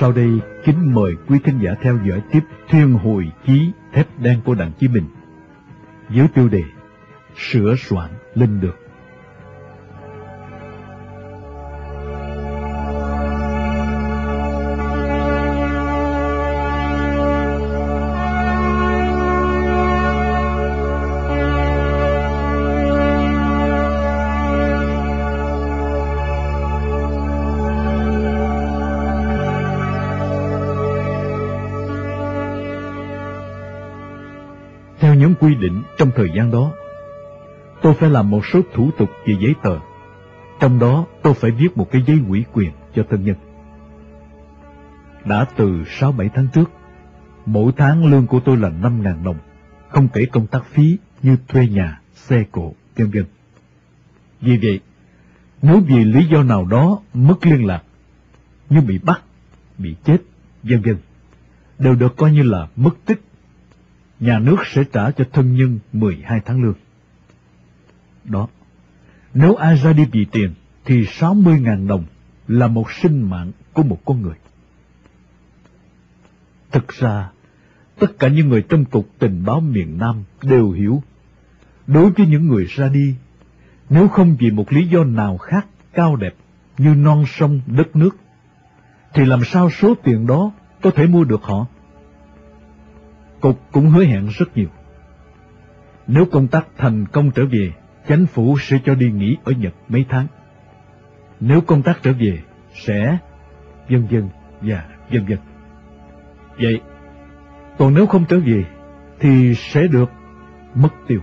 Sau đây, kính mời quý thính giả theo dõi tiếp Thiên Hồi Chí Thép Đen của Đặng Chí Bình với tiêu đề Sửa soạn linh được. Thời gian đó, tôi phải làm một số thủ tục về giấy tờ. Trong đó tôi phải viết một cái giấy ủy quyền cho thân nhân. Đã từ 6-7 tháng trước, mỗi tháng lương của tôi là 5.000 đồng, không kể công tác phí như thuê nhà, xe cộ, vân vân. Vì vậy, nếu vì lý do nào đó mất liên lạc, như bị bắt, bị chết, vân vân, đều được coi như là mất tích nhà nước sẽ trả cho thân nhân 12 tháng lương. Đó, nếu ai ra đi vì tiền, thì 60.000 đồng là một sinh mạng của một con người. Thực ra, tất cả những người trong cục tình báo miền Nam đều hiểu, đối với những người ra đi, nếu không vì một lý do nào khác cao đẹp như non sông đất nước, thì làm sao số tiền đó có thể mua được họ? Cục cũng hứa hẹn rất nhiều. Nếu công tác thành công trở về, chánh phủ sẽ cho đi nghỉ ở Nhật mấy tháng. Nếu công tác trở về, sẽ vân vân và vân vân. Vậy, còn nếu không trở về, thì sẽ được mất tiêu.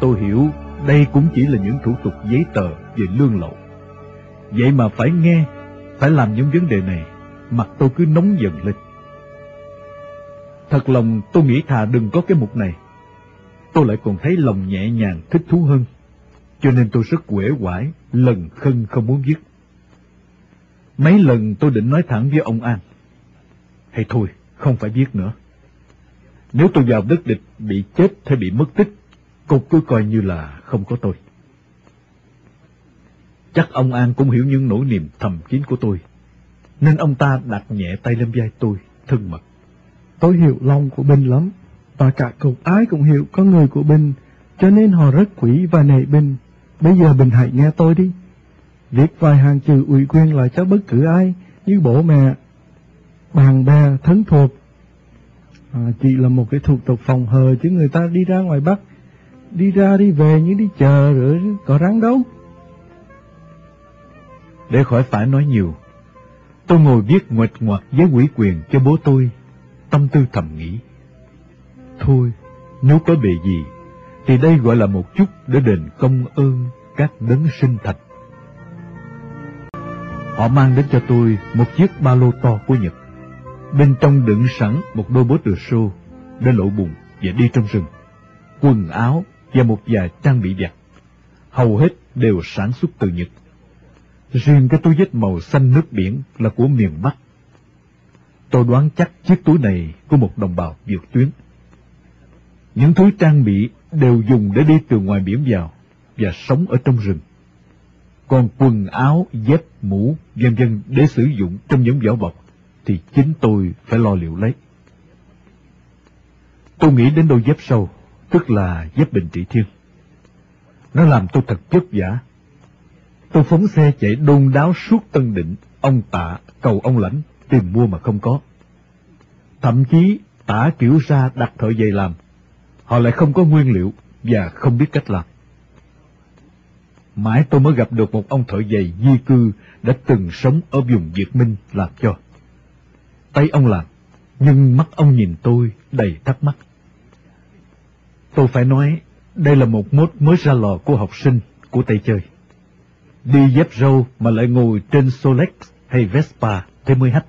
Tôi hiểu đây cũng chỉ là những thủ tục giấy tờ về lương lậu. Vậy mà phải nghe, phải làm những vấn đề này, mặt tôi cứ nóng dần lên. Thật lòng tôi nghĩ thà đừng có cái mục này. Tôi lại còn thấy lòng nhẹ nhàng thích thú hơn. Cho nên tôi rất quể quải, lần khân không muốn viết. Mấy lần tôi định nói thẳng với ông An. Hay thôi, không phải viết nữa. Nếu tôi vào đất địch bị chết hay bị mất tích, cục cứ coi như là không có tôi. Chắc ông An cũng hiểu những nỗi niềm thầm kín của tôi, nên ông ta đặt nhẹ tay lên vai tôi, thân mật. Tôi hiểu lòng của Bình lắm, và cả cục ái cũng hiểu con người của Bình, cho nên họ rất quý và nể Bình. Bây giờ Bình hãy nghe tôi đi. Viết vài hàng chữ ủy quyền lại cho bất cứ ai, như bố mẹ, bạn bè, thân thuộc. À, chỉ là một cái thủ tục phòng hờ chứ người ta đi ra ngoài Bắc, đi ra đi về như đi chờ rồi có rắn đâu. Để khỏi phải nói nhiều, tôi ngồi viết nguệch ngoạc với quỷ quyền cho bố tôi, tâm tư thầm nghĩ. Thôi, nếu có bề gì, thì đây gọi là một chút để đền công ơn các đấng sinh thành. Họ mang đến cho tôi một chiếc ba lô to của Nhật. Bên trong đựng sẵn một đôi bốt rượu xô để lộ bùn và đi trong rừng. Quần áo và một vài trang bị giặt. Hầu hết đều sản xuất từ Nhật. Riêng cái túi vết màu xanh nước biển là của miền Bắc. Tôi đoán chắc chiếc túi này của một đồng bào vượt tuyến. Những túi trang bị đều dùng để đi từ ngoài biển vào và sống ở trong rừng. Còn quần áo, dép, mũ, vân vân để sử dụng trong những vỏ bọc thì chính tôi phải lo liệu lấy. Tôi nghĩ đến đôi dép sâu, tức là dép bình trị thiên. Nó làm tôi thật vất vả. Tôi phóng xe chạy đôn đáo suốt Tân Định, ông tạ, cầu ông lãnh, tìm mua mà không có. Thậm chí tả kiểu ra đặt thợ giày làm, họ lại không có nguyên liệu và không biết cách làm. Mãi tôi mới gặp được một ông thợ giày di cư đã từng sống ở vùng Việt Minh làm cho. Tay ông làm, nhưng mắt ông nhìn tôi đầy thắc mắc. Tôi phải nói, đây là một mốt mới ra lò của học sinh của Tây Chơi. Đi dép râu mà lại ngồi trên Solex hay Vespa thế mới hách.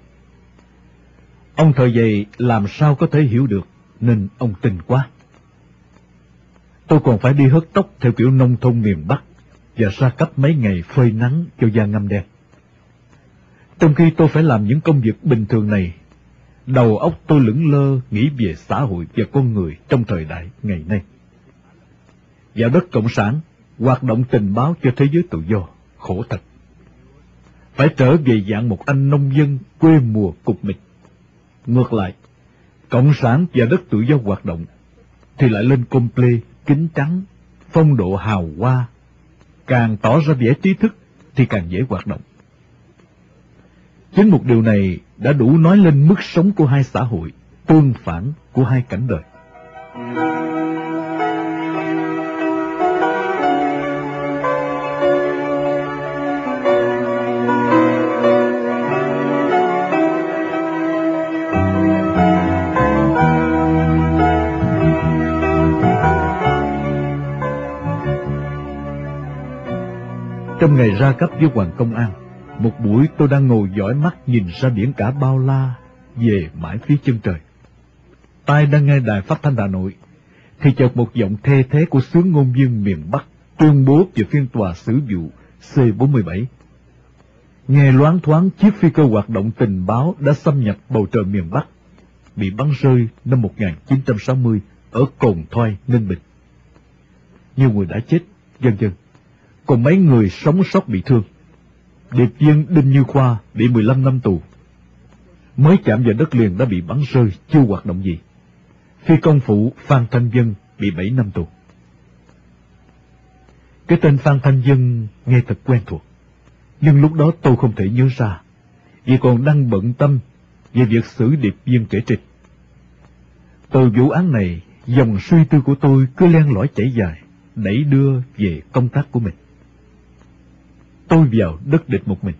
Ông thời giày làm sao có thể hiểu được, nên ông tin quá. Tôi còn phải đi hớt tóc theo kiểu nông thôn miền Bắc và ra cấp mấy ngày phơi nắng cho da ngâm đen. Trong khi tôi phải làm những công việc bình thường này, đầu óc tôi lững lơ nghĩ về xã hội và con người trong thời đại ngày nay. Vào đất Cộng sản, hoạt động tình báo cho thế giới tự do, khổ thật. Phải trở về dạng một anh nông dân quê mùa cục mịch. Ngược lại, Cộng sản và đất tự do hoạt động, thì lại lên comple, kính trắng, phong độ hào hoa, càng tỏ ra vẻ trí thức thì càng dễ hoạt động. Chính một điều này đã đủ nói lên mức sống của hai xã hội, tương phản của hai cảnh đời. Trong ngày ra cấp với Hoàng Công an, một buổi tôi đang ngồi dõi mắt nhìn ra biển cả bao la, về mãi phía chân trời. Tai đang nghe đài phát thanh Hà Nội, thì chợt một giọng thê thế của sướng ngôn viên miền Bắc tuyên bố về phiên tòa xử vụ C-47. Nghe loáng thoáng chiếc phi cơ hoạt động tình báo đã xâm nhập bầu trời miền Bắc, bị bắn rơi năm 1960 ở Cồn Thoai, Ninh Bình. Nhiều người đã chết, dân dân còn mấy người sống sót bị thương. Điệp viên Đinh Như Khoa bị 15 năm tù. Mới chạm vào đất liền đã bị bắn rơi, chưa hoạt động gì. Phi công phụ Phan Thanh Dân bị 7 năm tù. Cái tên Phan Thanh Dân nghe thật quen thuộc. Nhưng lúc đó tôi không thể nhớ ra, vì còn đang bận tâm về việc xử điệp viên kể trịch. Từ vụ án này, dòng suy tư của tôi cứ len lỏi chảy dài, đẩy đưa về công tác của mình tôi vào đất địch một mình.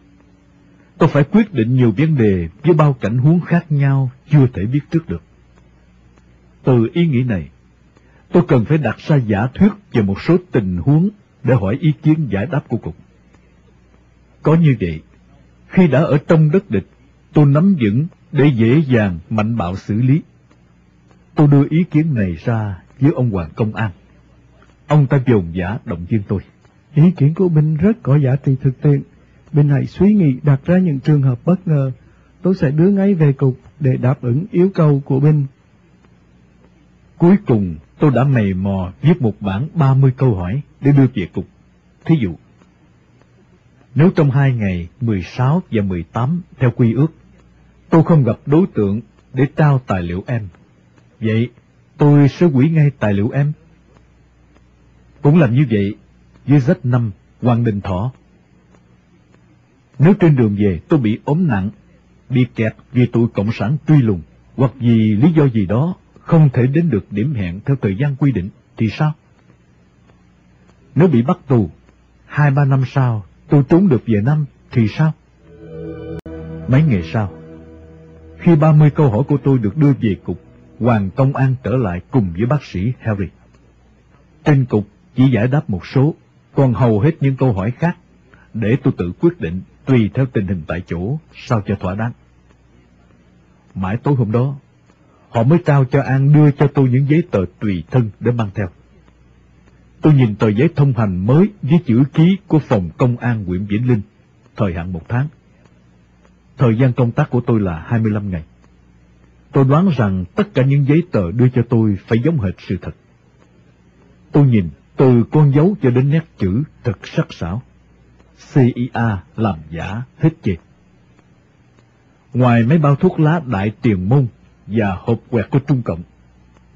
Tôi phải quyết định nhiều vấn đề với bao cảnh huống khác nhau chưa thể biết trước được. Từ ý nghĩ này, tôi cần phải đặt ra giả thuyết về một số tình huống để hỏi ý kiến giải đáp của cục. Có như vậy, khi đã ở trong đất địch, tôi nắm vững để dễ dàng mạnh bạo xử lý. Tôi đưa ý kiến này ra với ông Hoàng Công An. Ông ta dồn giả động viên tôi. Ý kiến của Binh rất có giá trị thực tiễn. Binh hãy suy nghĩ đặt ra những trường hợp bất ngờ. Tôi sẽ đưa ngay về cục để đáp ứng yêu cầu của Binh. Cuối cùng, tôi đã mày mò viết một bản 30 câu hỏi để đưa về cục. Thí dụ, nếu trong hai ngày 16 và 18 theo quy ước, tôi không gặp đối tượng để trao tài liệu em, vậy tôi sẽ hủy ngay tài liệu em. Cũng làm như vậy với rất năm Hoàng Đình Thọ. Nếu trên đường về tôi bị ốm nặng, bị kẹt vì tụi Cộng sản truy lùng, hoặc vì lý do gì đó không thể đến được điểm hẹn theo thời gian quy định, thì sao? Nếu bị bắt tù, hai ba năm sau tôi trốn được về năm, thì sao? Mấy ngày sau, khi ba mươi câu hỏi của tôi được đưa về cục, Hoàng Công An trở lại cùng với bác sĩ Harry. Trên cục chỉ giải đáp một số, còn hầu hết những câu hỏi khác, để tôi tự quyết định tùy theo tình hình tại chỗ, sao cho thỏa đáng. Mãi tối hôm đó, họ mới trao cho An đưa cho tôi những giấy tờ tùy thân để mang theo. Tôi nhìn tờ giấy thông hành mới với chữ ký của phòng công an huyện Vĩnh Linh, thời hạn một tháng. Thời gian công tác của tôi là 25 ngày. Tôi đoán rằng tất cả những giấy tờ đưa cho tôi phải giống hệt sự thật. Tôi nhìn từ con dấu cho đến nét chữ thật sắc sảo. CIA làm giả hết dịch. Ngoài mấy bao thuốc lá đại tiền môn và hộp quẹt của Trung Cộng,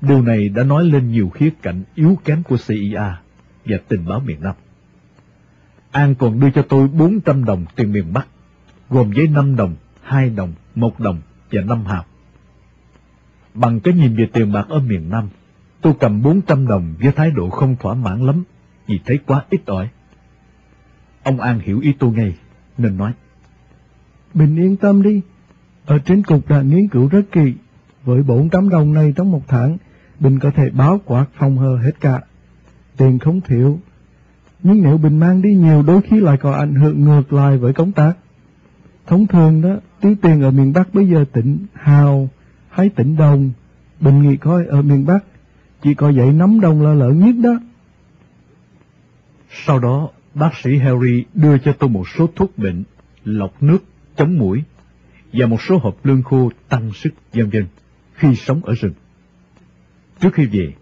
điều này đã nói lên nhiều khía cạnh yếu kém của CIA và tình báo miền Nam. An còn đưa cho tôi 400 đồng tiền miền Bắc, gồm giấy 5 đồng, 2 đồng, 1 đồng và 5 hạt. Bằng cái nhìn về tiền bạc ở miền Nam, Tôi cầm 400 đồng với thái độ không thỏa mãn lắm, vì thấy quá ít ỏi. Ông An hiểu ý tôi ngay, nên nói. Bình yên tâm đi, ở trên cục đã nghiên cứu rất kỳ, với 400 đồng này trong một tháng, Bình có thể báo quạt phòng hờ hết cả. Tiền không thiếu, nhưng nếu Bình mang đi nhiều đôi khi lại còn ảnh hưởng ngược lại với công tác. Thông thường đó, túi tiền ở miền Bắc bây giờ tỉnh Hào hay tỉnh Đồng, Bình nghĩ coi ở miền Bắc chỉ có vậy nắm đông là lợi nhất đó. Sau đó, bác sĩ Harry đưa cho tôi một số thuốc bệnh, lọc nước, chống mũi, và một số hộp lương khô tăng sức vân vân khi sống ở rừng. Trước khi về,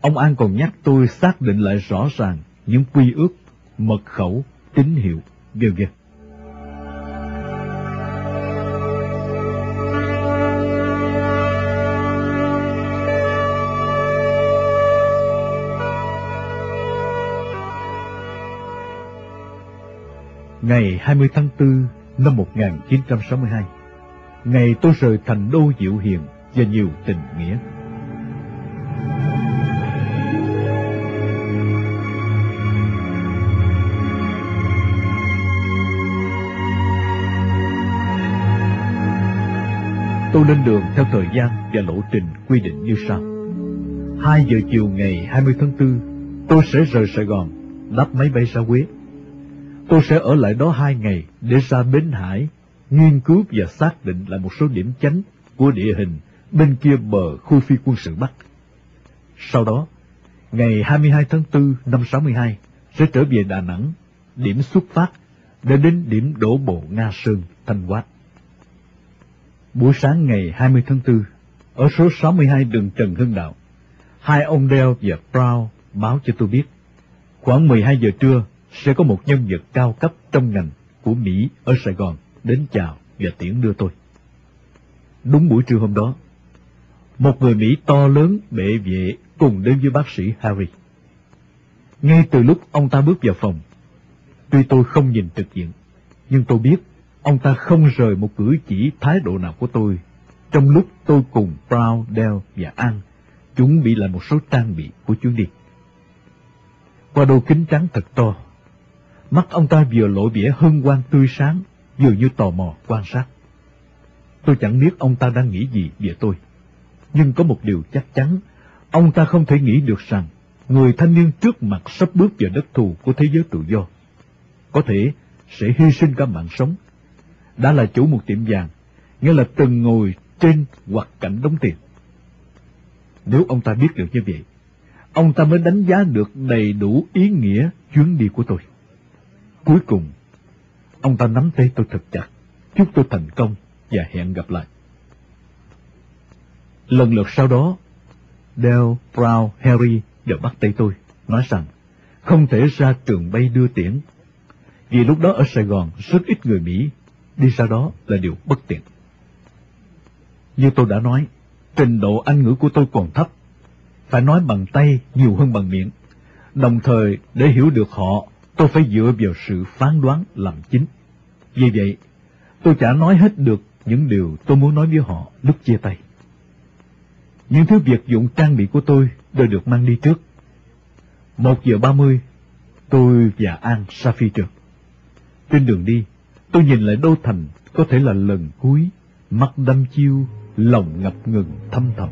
ông An còn nhắc tôi xác định lại rõ ràng những quy ước, mật khẩu, tín hiệu, vân vân. Ngày 20 tháng 4 năm 1962, ngày tôi rời thành đô Diệu Hiền và nhiều tình nghĩa. Tôi lên đường theo thời gian và lộ trình quy định như sau. 2 giờ chiều ngày 20 tháng 4, tôi sẽ rời Sài Gòn, đáp máy bay ra Huế. Tôi sẽ ở lại đó hai ngày để ra Bến Hải, nghiên cứu và xác định lại một số điểm chánh của địa hình bên kia bờ khu phi quân sự Bắc. Sau đó, ngày 22 tháng 4 năm 62, sẽ trở về Đà Nẵng, điểm xuất phát, để đến điểm đổ bộ Nga Sơn, Thanh Hóa. Buổi sáng ngày 20 tháng 4, ở số 62 đường Trần Hưng Đạo, hai ông đeo và Brown báo cho tôi biết, khoảng 12 giờ trưa sẽ có một nhân vật cao cấp trong ngành của Mỹ ở Sài Gòn đến chào và tiễn đưa tôi. Đúng buổi trưa hôm đó, một người Mỹ to lớn bệ vệ cùng đến với bác sĩ Harry. Ngay từ lúc ông ta bước vào phòng, tuy tôi không nhìn trực diện, nhưng tôi biết ông ta không rời một cử chỉ thái độ nào của tôi trong lúc tôi cùng Brown, Dell và An chuẩn bị lại một số trang bị của chuyến đi. Qua đôi kính trắng thật to, mắt ông ta vừa lộ vẻ hân hoan tươi sáng, vừa như tò mò quan sát. Tôi chẳng biết ông ta đang nghĩ gì về tôi, nhưng có một điều chắc chắn, ông ta không thể nghĩ được rằng người thanh niên trước mặt sắp bước vào đất thù của thế giới tự do. Có thể sẽ hy sinh cả mạng sống đã là chủ một tiệm vàng, nghĩa là từng ngồi trên hoặc cạnh đống tiền. Nếu ông ta biết được như vậy, ông ta mới đánh giá được đầy đủ ý nghĩa chuyến đi của tôi. Cuối cùng, ông ta nắm tay tôi thật chặt, chúc tôi thành công và hẹn gặp lại. Lần lượt sau đó, Dale, Brown, Harry đều bắt tay tôi, nói rằng không thể ra trường bay đưa tiễn. Vì lúc đó ở Sài Gòn rất ít người Mỹ đi ra đó là điều bất tiện. Như tôi đã nói, trình độ Anh ngữ của tôi còn thấp, phải nói bằng tay nhiều hơn bằng miệng. Đồng thời, để hiểu được họ, tôi phải dựa vào sự phán đoán làm chính. Vì vậy, tôi chả nói hết được những điều tôi muốn nói với họ lúc chia tay. Những thứ việc dụng trang bị của tôi đều được mang đi trước. Một giờ ba mươi, tôi và An ra phi trường. Trên đường đi, Tôi nhìn lại Đô Thành, có thể là lần cuối, mắt đâm chiêu, lòng ngập ngừng thâm thầm.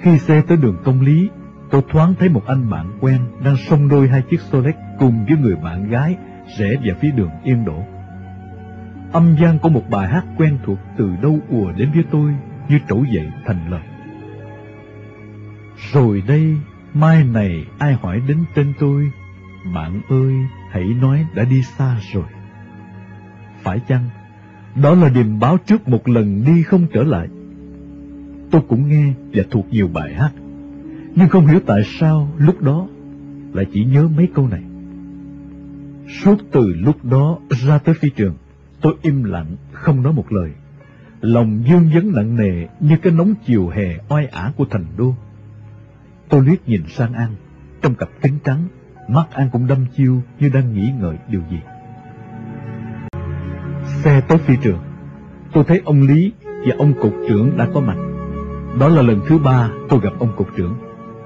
Khi xe tới đường công lý, tôi thoáng thấy một anh bạn quen đang xông đôi hai chiếc Solex cùng với người bạn gái rẽ vào phía đường yên đổ. Âm gian của một bài hát quen thuộc từ đâu ùa đến với tôi như trỗi dậy thành lời. Rồi đây, mai này ai hỏi đến tên tôi, bạn ơi, hãy nói đã đi xa rồi. Phải chăng đó là điềm báo trước một lần đi không trở lại? Tôi cũng nghe và thuộc nhiều bài hát, nhưng không hiểu tại sao lúc đó lại chỉ nhớ mấy câu này. Suốt từ lúc đó ra tới phi trường, tôi im lặng, không nói một lời. Lòng dương vấn nặng nề như cái nóng chiều hè oai ả của thành đô. Tôi liếc nhìn sang An, trong cặp kính trắng, mắt An cũng đâm chiêu như đang nghĩ ngợi điều gì. Xe tới phi trường, tôi thấy ông Lý và ông cục trưởng đã có mặt. Đó là lần thứ ba tôi gặp ông cục trưởng.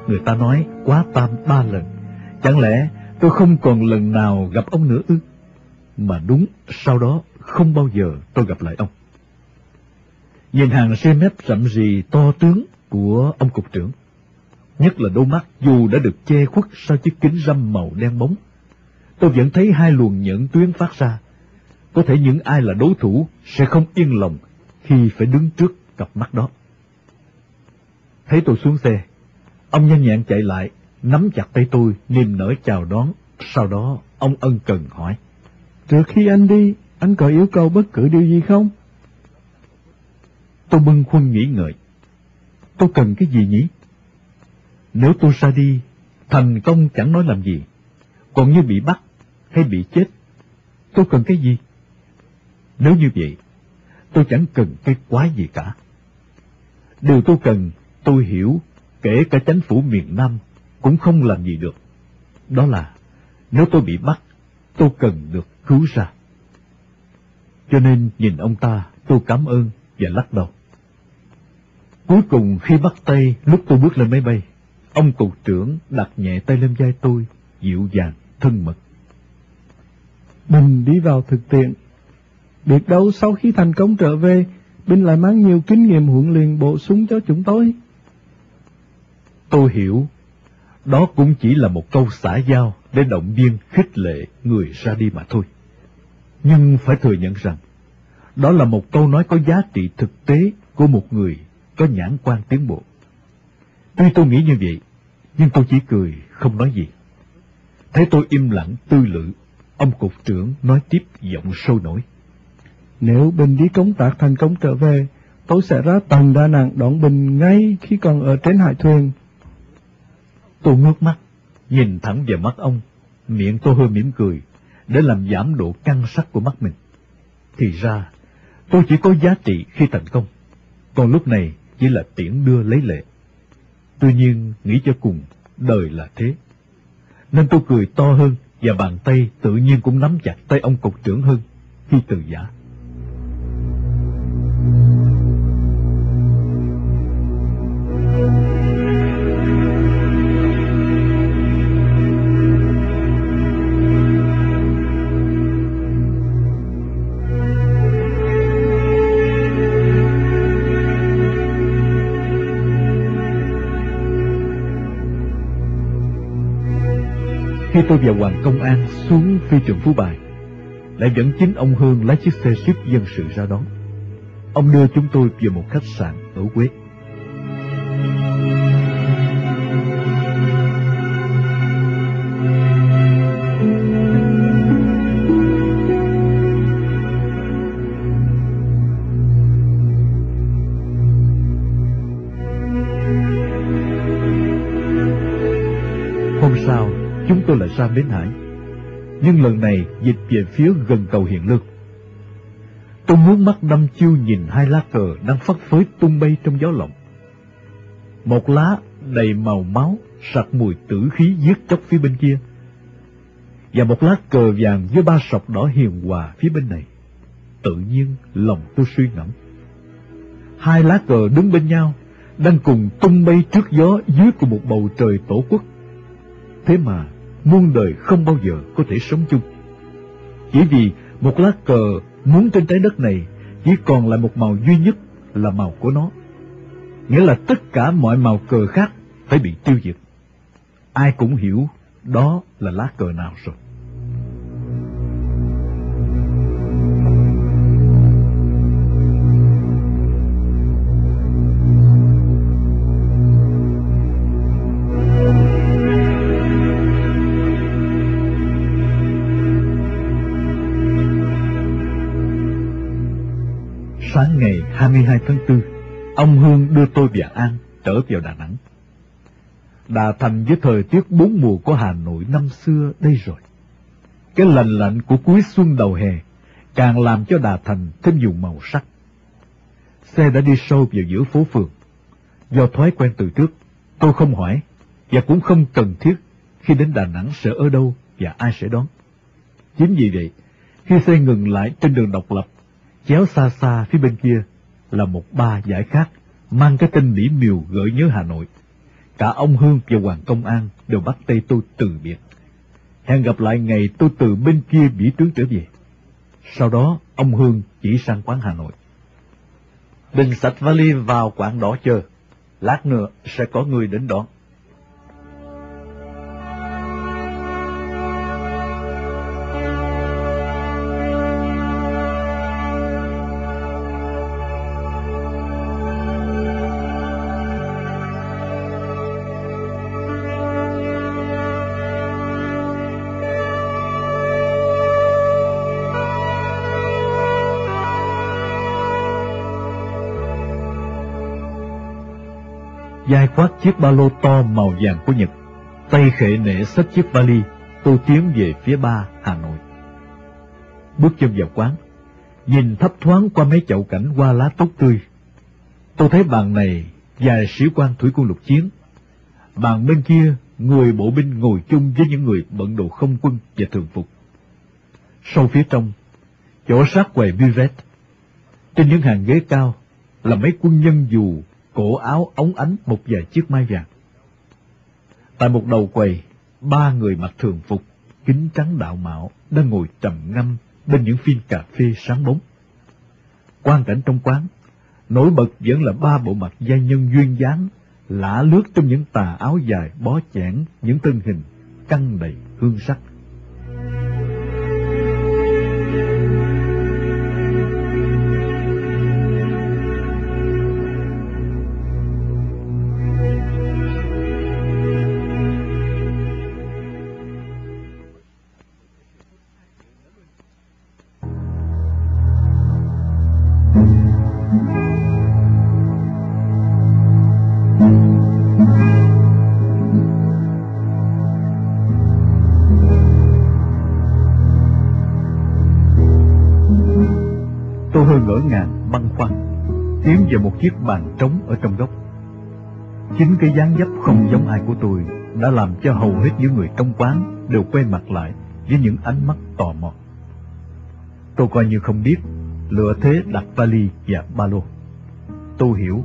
Người ta nói quá tam ba lần. Chẳng lẽ tôi không còn lần nào gặp ông nữa ư? Mà đúng, sau đó không bao giờ tôi gặp lại ông. Nhìn hàng xe mép rậm rì to tướng của ông cục trưởng. Nhất là đôi mắt dù đã được che khuất sau chiếc kính râm màu đen bóng. Tôi vẫn thấy hai luồng nhẫn tuyến phát ra có thể những ai là đối thủ sẽ không yên lòng khi phải đứng trước cặp mắt đó. Thấy tôi xuống xe, ông nhanh nhẹn chạy lại, nắm chặt tay tôi, niềm nở chào đón. Sau đó, ông ân cần hỏi. Trước khi anh đi, anh có yêu cầu bất cứ điều gì không? Tôi bưng khuôn nghĩ ngợi. Tôi cần cái gì nhỉ? Nếu tôi ra đi, Thành công chẳng nói làm gì, còn như bị bắt hay bị chết, tôi cần cái gì? Nếu như vậy, tôi chẳng cần cái quái gì cả. Điều tôi cần, tôi hiểu, kể cả chánh phủ miền Nam cũng không làm gì được. Đó là, nếu tôi bị bắt, tôi cần được cứu ra. Cho nên nhìn ông ta, tôi cảm ơn và lắc đầu. Cuối cùng khi bắt tay, lúc tôi bước lên máy bay, ông cục trưởng đặt nhẹ tay lên vai tôi, dịu dàng, thân mật. Bình đi vào thực tiện. Biết đâu sau khi thành công trở về, Bình lại mang nhiều kinh nghiệm huấn luyện bổ sung cho chúng tôi. Tôi hiểu, đó cũng chỉ là một câu xã giao để động viên khích lệ người ra đi mà thôi. Nhưng phải thừa nhận rằng, đó là một câu nói có giá trị thực tế của một người có nhãn quan tiến bộ. Tuy tôi nghĩ như vậy, nhưng tôi chỉ cười, không nói gì. Thấy tôi im lặng, tư lự, ông cục trưởng nói tiếp giọng sôi nổi. Nếu Bình đi công tác thành công trở về, tôi sẽ ra tầng đa nặng đón Bình ngay khi còn ở trên hải thuyền. Tôi ngước mắt, nhìn thẳng vào mắt ông, miệng tôi hơi mỉm cười, để làm giảm độ căng sắc của mắt mình. Thì ra, tôi chỉ có giá trị khi thành công, còn lúc này chỉ là tiễn đưa lấy lệ. Tuy nhiên, nghĩ cho cùng, đời là thế. Nên tôi cười to hơn, và bàn tay tự nhiên cũng nắm chặt tay ông cục trưởng hơn khi từ giả. Khi tôi và Hoàng Công An xuống phi trường Phú Bài, lại dẫn chính ông Hương lái chiếc xe ship dân sự ra đón. Ông đưa chúng tôi về một khách sạn ở Quế. Ra Bến Hải. Nhưng lần này dịch về phía gần cầu Hiện Lương. Tôi muốn mắt đâm chiêu nhìn hai lá cờ đang phất phới tung bay trong gió lộng. Một lá đầy màu máu, sặc mùi tử khí giết chóc phía bên kia. Và một lá cờ vàng với ba sọc đỏ hiền hòa phía bên này. Tự nhiên lòng tôi suy ngẫm. Hai lá cờ đứng bên nhau, đang cùng tung bay trước gió dưới cùng một bầu trời tổ quốc. Thế mà, muôn đời không bao giờ có thể sống chung. Chỉ vì một lá cờ muốn trên trái đất này, chỉ còn lại một màu duy nhất là màu của nó. Nghĩa là tất cả mọi màu cờ khác phải bị tiêu diệt. Ai cũng hiểu đó là lá cờ nào rồi. 22 tháng 4, ông Hương đưa tôi và An trở vào Đà Nẵng. Đà Thành với thời tiết bốn mùa của Hà Nội năm xưa đây rồi. Cái lạnh lạnh của cuối xuân đầu hè càng làm cho Đà Thành thêm nhiều màu sắc. Xe đã đi sâu vào giữa phố phường. Do thói quen từ trước, tôi không hỏi và cũng không cần thiết khi đến Đà Nẵng sẽ ở đâu và ai sẽ đón. Chính vì vậy, khi xe ngừng lại trên đường độc lập, chéo xa xa phía bên kia là một ba giải khác mang cái tên mỹ miều gợi nhớ Hà Nội. Cả ông Hương và Hoàng Công An đều bắt tay tôi từ biệt. Hẹn gặp lại ngày tôi từ bên kia bỉ tướng trở về. Sau đó, ông Hương chỉ sang quán Hà Nội. Bình sạch vali vào quán đó chờ. Lát nữa sẽ có người đến đón. Giai khoác chiếc ba lô to màu vàng của Nhật, Tay khệ nệ xách chiếc vali, tôi tiến về phía ba Hà Nội. Bước chân vào quán, nhìn thấp thoáng qua mấy chậu cảnh hoa lá tốt tươi. Tôi thấy bàn này vài sĩ quan thủy quân lục chiến. Bàn bên kia, người bộ binh ngồi chung với những người bận đồ không quân và thường phục. Sau phía trong, chỗ sát quầy buffet, trên những hàng ghế cao là mấy quân nhân dù cổ áo ống ánh một vài chiếc mai vàng. Tại một đầu quầy, ba người mặc thường phục, kính trắng đạo mạo đang ngồi trầm ngâm bên những phiên cà phê sáng bóng. Quan cảnh trong quán, nổi bật vẫn là ba bộ mặt gia nhân duyên dáng, lả lướt trong những tà áo dài bó chẽn, những thân hình căng đầy hương sắc. Và một chiếc bàn trống ở trong góc. Chính cái dáng dấp không giống ai của tôi đã làm cho hầu hết những người trong quán đều quay mặt lại với những ánh mắt tò mò. Tôi coi như không biết, lựa thế đặt vali và ba lô. Tôi hiểu,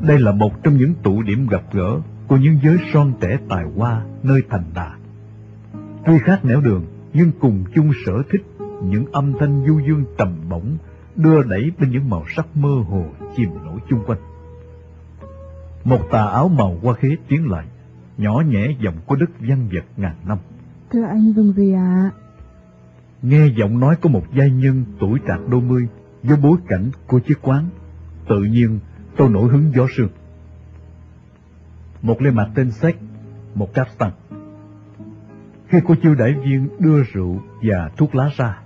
đây là một trong những tụ điểm gặp gỡ của những giới son trẻ tài hoa nơi thành đà. Tuy khác nẻo đường, nhưng cùng chung sở thích những âm thanh du dương trầm bổng đưa đẩy bên những màu sắc mơ hồ chìm nổi chung quanh. Một tà áo màu hoa khế tiến lại, nhỏ nhẹ giọng của đất văn vật ngàn năm. Thưa anh dùng gì ạ? Nghe giọng nói của một giai nhân tuổi trạc đôi mươi với bối cảnh của chiếc quán, tự nhiên tôi nổi hứng gió sương. Một ly mặt tên sách, một cáp tăng. Khi cô chiêu đại viên đưa rượu và thuốc lá ra,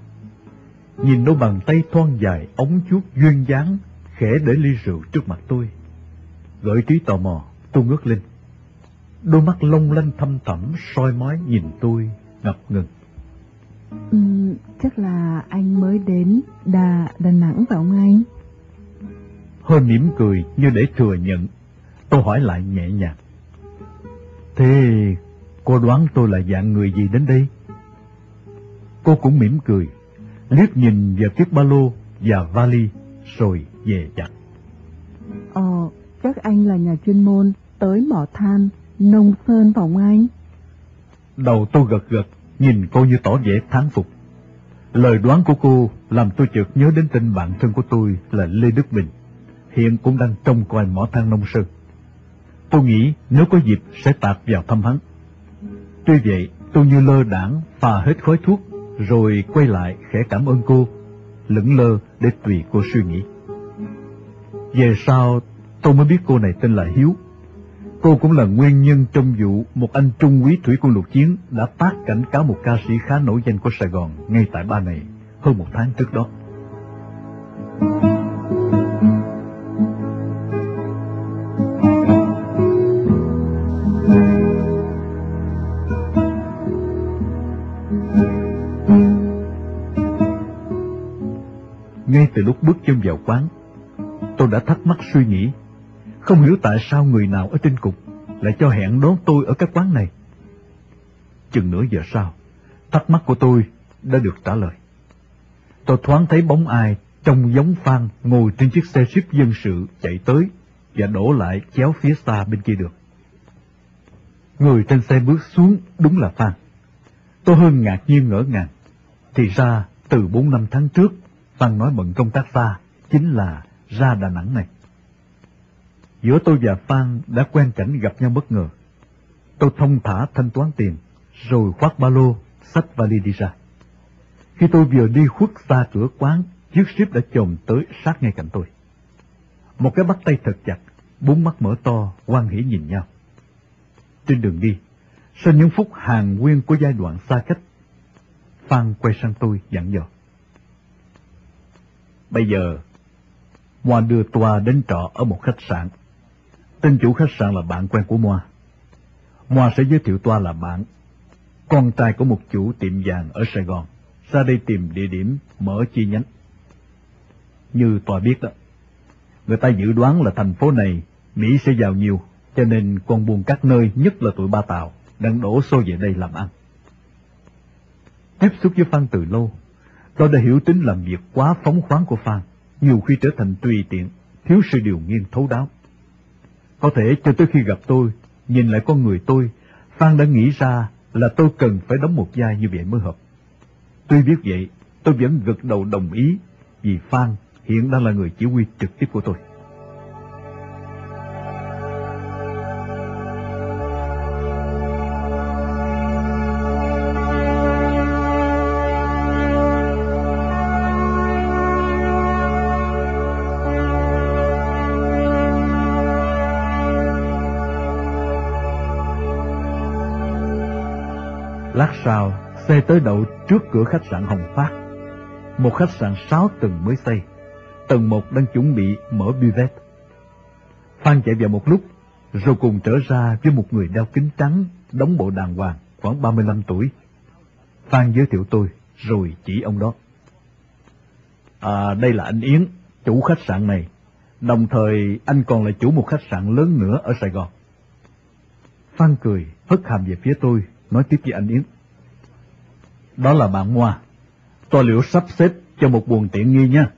nhìn đôi bàn tay thon dài ống chuốt duyên dáng khẽ để ly rượu trước mặt tôi. Gợi trí tò mò, tôi ngước lên. Đôi mắt long lanh thâm thẳm soi mói nhìn tôi ngập ngừng. Ừ, chắc là anh mới đến Đà, Đà Nẵng phải không anh? Hơi mỉm cười như để thừa nhận, tôi hỏi lại nhẹ nhàng. Thế cô đoán tôi là dạng người gì đến đây? Cô cũng mỉm cười, liếc nhìn vào chiếc ba lô và vali, rồi về dặt. Ờ, chắc anh là nhà chuyên môn, tới mỏ than, nông sơn phòng anh. Đầu tôi gật gật, nhìn cô như tỏ vẻ thán phục. Lời đoán của cô làm tôi chợt nhớ đến tên bạn thân của tôi là Lê Đức Bình, hiện cũng đang trông coi mỏ than nông sơn. Tôi nghĩ nếu có dịp sẽ tạt vào thăm hắn. Tuy vậy, tôi như lơ đảng phà hết khói thuốc rồi quay lại khẽ cảm ơn cô, lững lơ để tùy cô suy nghĩ. Về sau, tôi mới biết cô này tên là Hiếu. Cô cũng là nguyên nhân trong vụ một anh trung úy thủy quân lục chiến đã phát cảnh cáo một ca sĩ khá nổi danh của Sài Gòn ngay tại ba này hơn một tháng trước đó. Ngay từ lúc bước chân vào quán, tôi đã thắc mắc suy nghĩ, không hiểu tại sao người nào ở trên cục lại cho hẹn đón tôi ở các quán này. Chừng nửa giờ sau, thắc mắc của tôi đã được trả lời. Tôi thoáng thấy bóng ai trông giống Phan ngồi trên chiếc xe ship dân sự chạy tới và đổ lại chéo phía xa bên kia đường. Người trên xe bước xuống đúng là Phan. Tôi hơn ngạc nhiên ngỡ ngàng. Thì ra, từ bốn năm tháng trước, Phan nói bận công tác xa, chính là ra Đà Nẵng này. Giữa tôi và Phan đã quen cảnh gặp nhau bất ngờ. Tôi thông thả thanh toán tiền, rồi khoác ba lô, xách vali đi ra. Khi tôi vừa đi khuất xa cửa quán, chiếc ship đã chồm tới sát ngay cạnh tôi. Một cái bắt tay thật chặt, bốn mắt mở to, quan hỷ nhìn nhau. Trên đường đi, sau những phút hàng nguyên của giai đoạn xa cách, Phan quay sang tôi dặn dò. Bây giờ, Moa đưa Toa đến trọ ở một khách sạn. Tên chủ khách sạn là bạn quen của Moa. Moa sẽ giới thiệu Toa là bạn, con trai của một chủ tiệm vàng ở Sài Gòn, ra đây tìm địa điểm mở chi nhánh. Như Toa biết đó, người ta dự đoán là thành phố này Mỹ sẽ giàu nhiều, cho nên con buôn các nơi, nhất là tụi ba tàu, đang đổ xô về đây làm ăn. Tiếp xúc với Phan từ lâu, tôi đã hiểu tính làm việc quá phóng khoáng của Phan, nhiều khi trở thành tùy tiện, thiếu sự điều nghiên thấu đáo. Có thể cho tới khi gặp tôi, nhìn lại con người tôi, Phan đã nghĩ ra là tôi cần phải đóng một vai như vậy mới hợp. Tuy biết vậy, tôi vẫn gật đầu đồng ý, vì Phan hiện đang là người chỉ huy trực tiếp của tôi. Sau, xe tới đậu trước cửa khách sạn Hồng Phát. Một khách sạn sáu tầng mới xây. Tầng một đang chuẩn bị mở bivet. Phan chạy vào một lúc, rồi cùng trở ra với một người đeo kính trắng, đóng bộ đàng hoàng, khoảng 35 tuổi. Phan giới thiệu tôi, rồi chỉ ông đó. À, đây là anh Yến, chủ khách sạn này. Đồng thời anh còn là chủ một khách sạn lớn nữa ở Sài Gòn. Phan cười, hất hàm về phía tôi, nói tiếp với anh Yến. Đó là bạn Ngoa. Tôi liệu sắp xếp cho một buồn tiện nghi nha.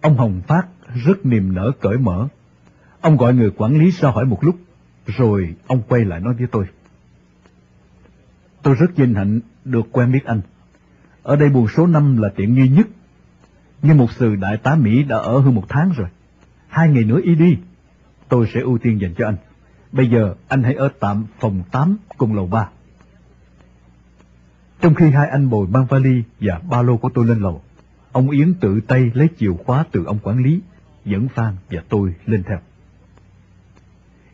Ông Hồng Phát rất niềm nở cởi mở. Ông gọi người quản lý ra hỏi một lúc, rồi ông quay lại nói với tôi. Tôi rất vinh hạnh được quen biết anh. Ở đây buồn số 5 là tiện nghi nhất. Nhưng một sự đại tá Mỹ đã ở hơn một tháng rồi. Hai ngày nữa y đi. Tôi sẽ ưu tiên dành cho anh. Bây giờ anh hãy ở tạm phòng 8 cùng lầu 3. Trong khi hai anh bồi mang vali và ba lô của tôi lên lầu, ông Yến tự tay lấy chìa khóa từ ông quản lý, dẫn Phan và tôi lên theo.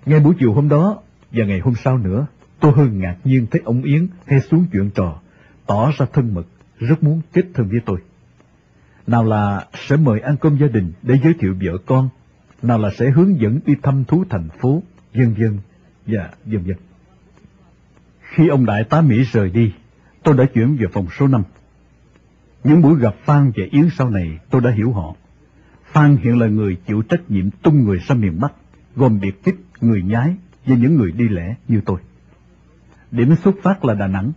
Ngay buổi chiều hôm đó và ngày hôm sau nữa, tôi hơi ngạc nhiên thấy ông Yến hay xuống chuyện trò, tỏ ra thân mật, rất muốn kết thân với tôi. Nào là sẽ mời ăn cơm gia đình để giới thiệu vợ con, nào là sẽ hướng dẫn đi thăm thú thành phố, vân vân và dân dân. Khi ông đại tá Mỹ rời đi, tôi đã chuyển về phòng số 5. Những buổi gặp Phan và Yến sau này tôi đã hiểu họ. Phan hiện là người chịu trách nhiệm tung người sang miền Bắc, gồm biệt kích, người nhái và những người đi lẻ như tôi. Điểm xuất phát là Đà Nẵng.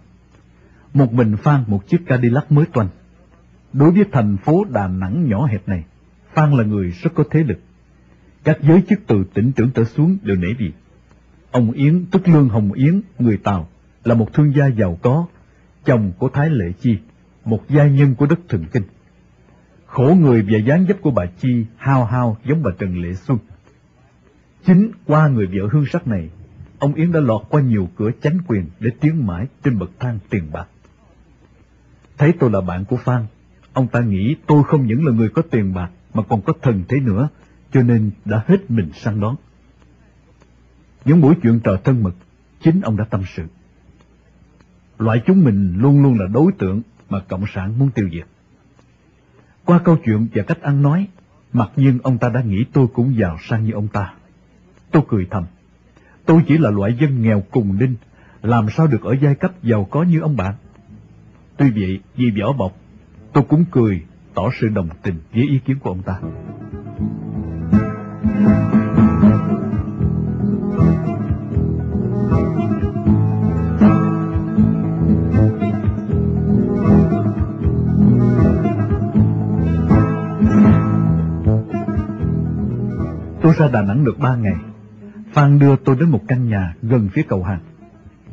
Một mình Phan một chiếc Cadillac mới toanh. Đối với thành phố Đà Nẵng nhỏ hẹp này, Phan là người rất có thế lực. Các giới chức từ tỉnh trưởng trở xuống đều nể việc. Ông Yến, tức Lương Hồng Yến, người Tàu, là một thương gia giàu có, chồng của Thái Lệ Chi, một gia nhân của đất Thượng Kinh. Khổ người và dáng dấp của bà Chi hao hao giống bà Trần Lệ Xuân. Chính qua người vợ hương sắc này, ông Yến đã lọt qua nhiều cửa chánh quyền để tiến mãi trên bậc thang tiền bạc. Thấy tôi là bạn của Phan, ông ta nghĩ tôi không những là người có tiền bạc mà còn có thần thế nữa, cho nên đã hết mình săn đón. Những buổi chuyện trò thân mật, chính ông đã tâm sự. Loại chúng mình luôn luôn là đối tượng mà Cộng sản muốn tiêu diệt. Qua câu chuyện và cách ăn nói, mặc nhiên ông ta đã nghĩ tôi cũng giàu sang như ông ta. Tôi cười thầm. Tôi chỉ là loại dân nghèo cùng đinh, làm sao được ở giai cấp giàu có như ông bạn. Tuy vậy, vì vỏ bọc, tôi cũng cười, tỏ sự đồng tình với ý kiến của ông ta. Tôi ra Đà Nẵng được ba ngày. Phan đưa tôi đến một căn nhà gần phía cầu hàng.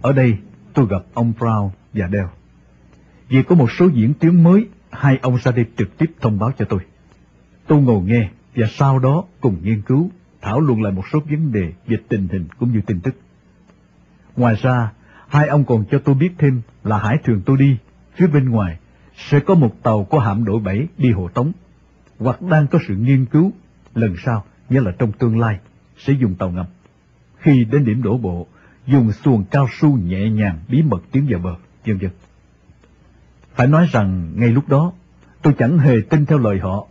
Ở đây, tôi gặp ông Brown và Dell. Vì có một số diễn tiến mới, hai ông ra đây trực tiếp thông báo cho tôi. Tôi ngồi nghe và sau đó cùng nghiên cứu, thảo luận lại một số vấn đề về tình hình cũng như tin tức. Ngoài ra, hai ông còn cho tôi biết thêm là hải thường tôi đi, phía bên ngoài, sẽ có một tàu có hạm đội bảy đi hộ tống, hoặc đang có sự nghiên cứu, lần sau nghĩa là trong tương lai, sẽ dùng tàu ngầm. Khi đến điểm đổ bộ, dùng xuồng cao su nhẹ nhàng bí mật tiến vào bờ, vân vân. Phải nói rằng ngay lúc đó, tôi chẳng hề tin theo lời họ.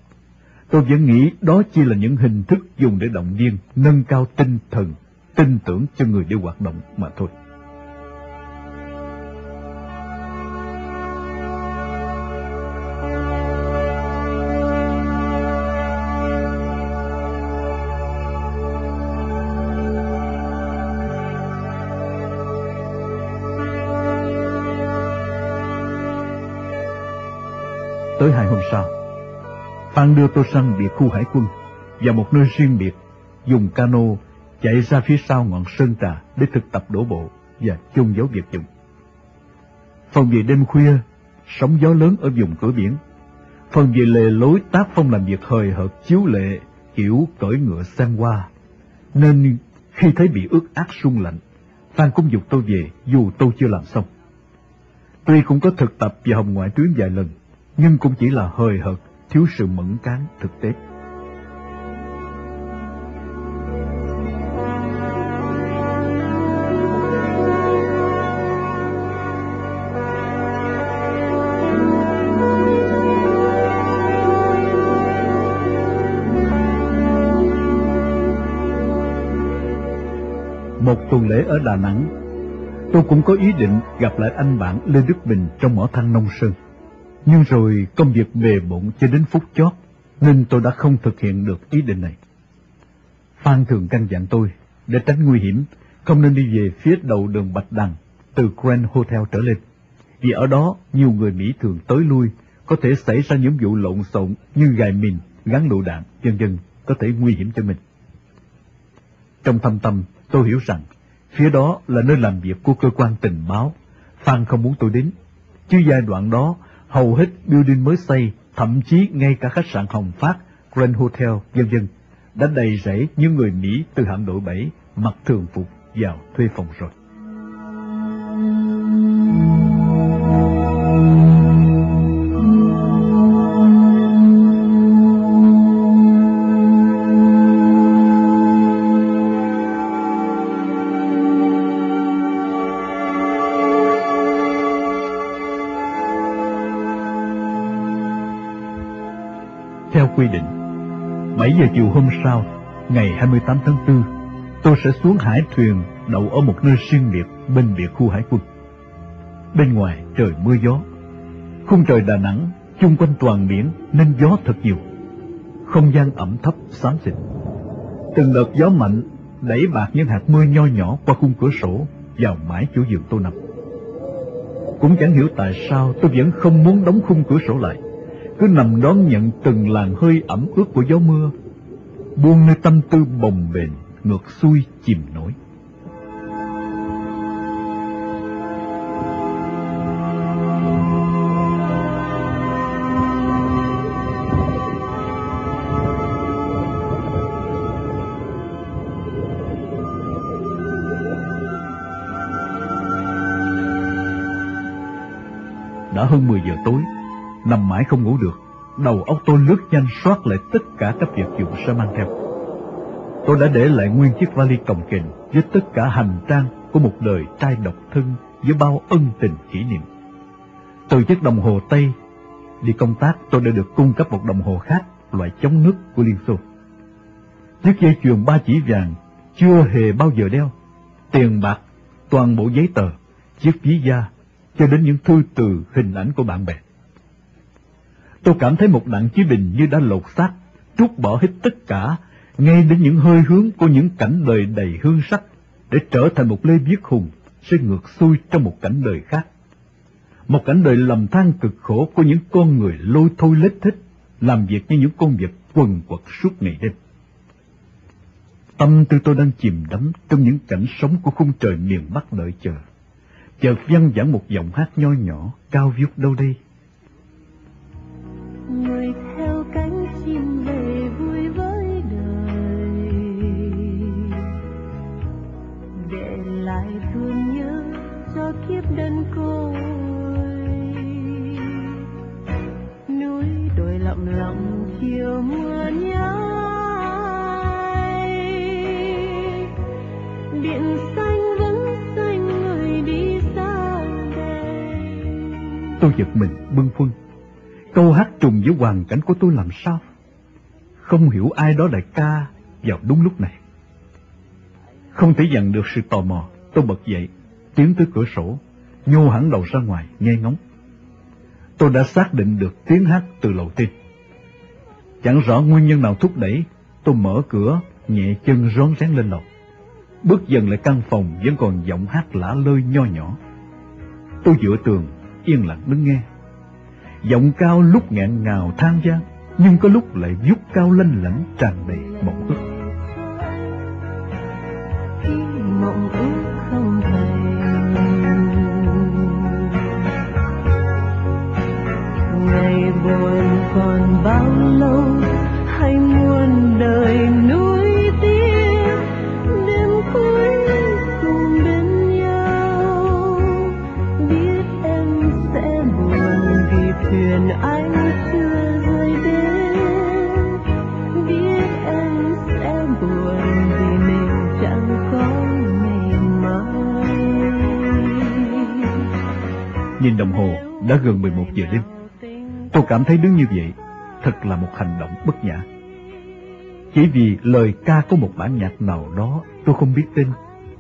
Tôi vẫn nghĩ đó chỉ là những hình thức dùng để động viên, nâng cao tinh thần tin tưởng cho người đi hoạt động mà thôi. Sau, Phan đưa tôi sang biệt khu hải quân và một nơi riêng biệt dùng cano chạy ra phía sau ngọn sơn trà để thực tập đổ bộ và chôn giấu việc dụng. Phần về đêm khuya, sóng gió lớn ở vùng cửa biển. Phần về lề lối tác phong làm việc hời hợt chiếu lệ kiểu cởi ngựa sang qua. Nên khi thấy bị ướt át sung lạnh, Phan cũng dục tôi về dù tôi chưa làm xong. Tuy cũng có thực tập và hồng ngoại tuyến vài lần, nhưng cũng chỉ là hời hợt, thiếu sự mẫn cán thực tế. Một tuần lễ ở Đà Nẵng, tôi cũng có ý định gặp lại anh bạn Lê Đức Bình trong mỏ than Nông Sơn. Nhưng rồi công việc bề bộn cho đến phút chót, nên tôi đã không thực hiện được ý định này. Phan thường căn dặn tôi, để tránh nguy hiểm, không nên đi về phía đầu đường Bạch Đằng, từ Grand Hotel trở lên. Vì ở đó, nhiều người Mỹ thường tới lui, có thể xảy ra những vụ lộn xộn như gài mìn, gắn lựu đạn, vân vân có thể nguy hiểm cho mình. Trong thâm tâm, tôi hiểu rằng, phía đó là nơi làm việc của cơ quan tình báo. Phan không muốn tôi đến, chứ giai đoạn đó hầu hết building mới xây, thậm chí ngay cả khách sạn Hồng Phát, Grand Hotel, vân vân đã đầy rẫy những người Mỹ từ hạm đội 7 mặc thường phục vào thuê phòng rồi. Chiều hôm sau, ngày 28 tháng 4, tôi sẽ xuống hải thuyền đậu ở một nơi riêng biệt bên biệt khu hải quân. Bên ngoài trời mưa gió, khung trời Đà Nẵng chung quanh toàn biển nên gió thật nhiều. Không gian ẩm thấp xám xịt. Từng đợt gió mạnh đẩy bạc những hạt mưa nho nhỏ qua khung cửa sổ vào mái chỗ giường tôi nằm. Cũng chẳng hiểu tại sao tôi vẫn không muốn đóng khung cửa sổ lại cứ nằm đón nhận từng làn hơi ẩm ướt của gió mưa, buông nơi tâm tư bồng bềnh, ngược xuôi chìm nổi. Đã hơn 10 giờ tối, nằm mãi không ngủ được, đầu óc tôi lướt nhanh soát lại tất cả các việc dụng sẽ mang theo. Tôi đã để lại nguyên chiếc vali cồng kềnh với tất cả hành trang của một đời trai độc thân với bao ân tình kỷ niệm. Từ chiếc đồng hồ Tây, đi công tác tôi đã được cung cấp một đồng hồ khác, loại chống nước của Liên Xô. Chiếc dây chuyền ba chỉ vàng chưa hề bao giờ đeo, tiền bạc, toàn bộ giấy tờ, chiếc ví da, cho đến những thư từ hình ảnh của bạn bè. Tôi cảm thấy một nặng chí bình như đã lột xác, trút bỏ hết tất cả, ngay đến những hơi hướng của những cảnh đời đầy hương sắc, để trở thành một Lê Viết Hùng sẽ ngược xuôi trong một cảnh đời khác. Một cảnh đời lầm than cực khổ của những con người lôi thôi lết thích, làm việc như những công việc quần quật suốt ngày đêm. Tâm tư tôi đang chìm đắm trong những cảnh sống của khung trời miền Bắc đợi chờ. Chợt văng vẳng một giọng hát nho nhỏ, cao vút đâu đây người theo cánh chim về vui với đời. Để lại thương nhớ cho kiếp đơn côi. Núi đồi lặng lặng chiều mưa nhái biển xanh vẫn xanh người đi xa đây Tôi giật mình bưng khuâng. Câu hát trùng với hoàn cảnh của tôi làm sao? Không hiểu ai đó lại ca vào đúng lúc này. Không thể dằn được sự tò mò, tôi bật dậy, tiến tới cửa sổ, nhô hẳn đầu ra ngoài, nghe ngóng. Tôi đã xác định được tiếng hát từ lầu trên. Chẳng rõ nguyên nhân nào thúc đẩy, tôi mở cửa, nhẹ chân rón rén lên lầu. Bước dần lại căn phòng vẫn còn giọng hát lả lơi nho nhỏ. Tôi dựa tường, yên lặng đứng nghe. Giọng cao lúc nghẹn ngào than gian, nhưng có lúc lại vút cao lanh lảnh tràn đầy mộng ước. khi mộng ước không thành ngày buồn còn bao lâu hay muôn đời Nhìn đồng hồ, đã gần 11 giờ đêm. Tôi cảm thấy đứng như vậy, thật là một hành động bất nhã. Chỉ vì lời ca có một bản nhạc nào đó tôi không biết tên,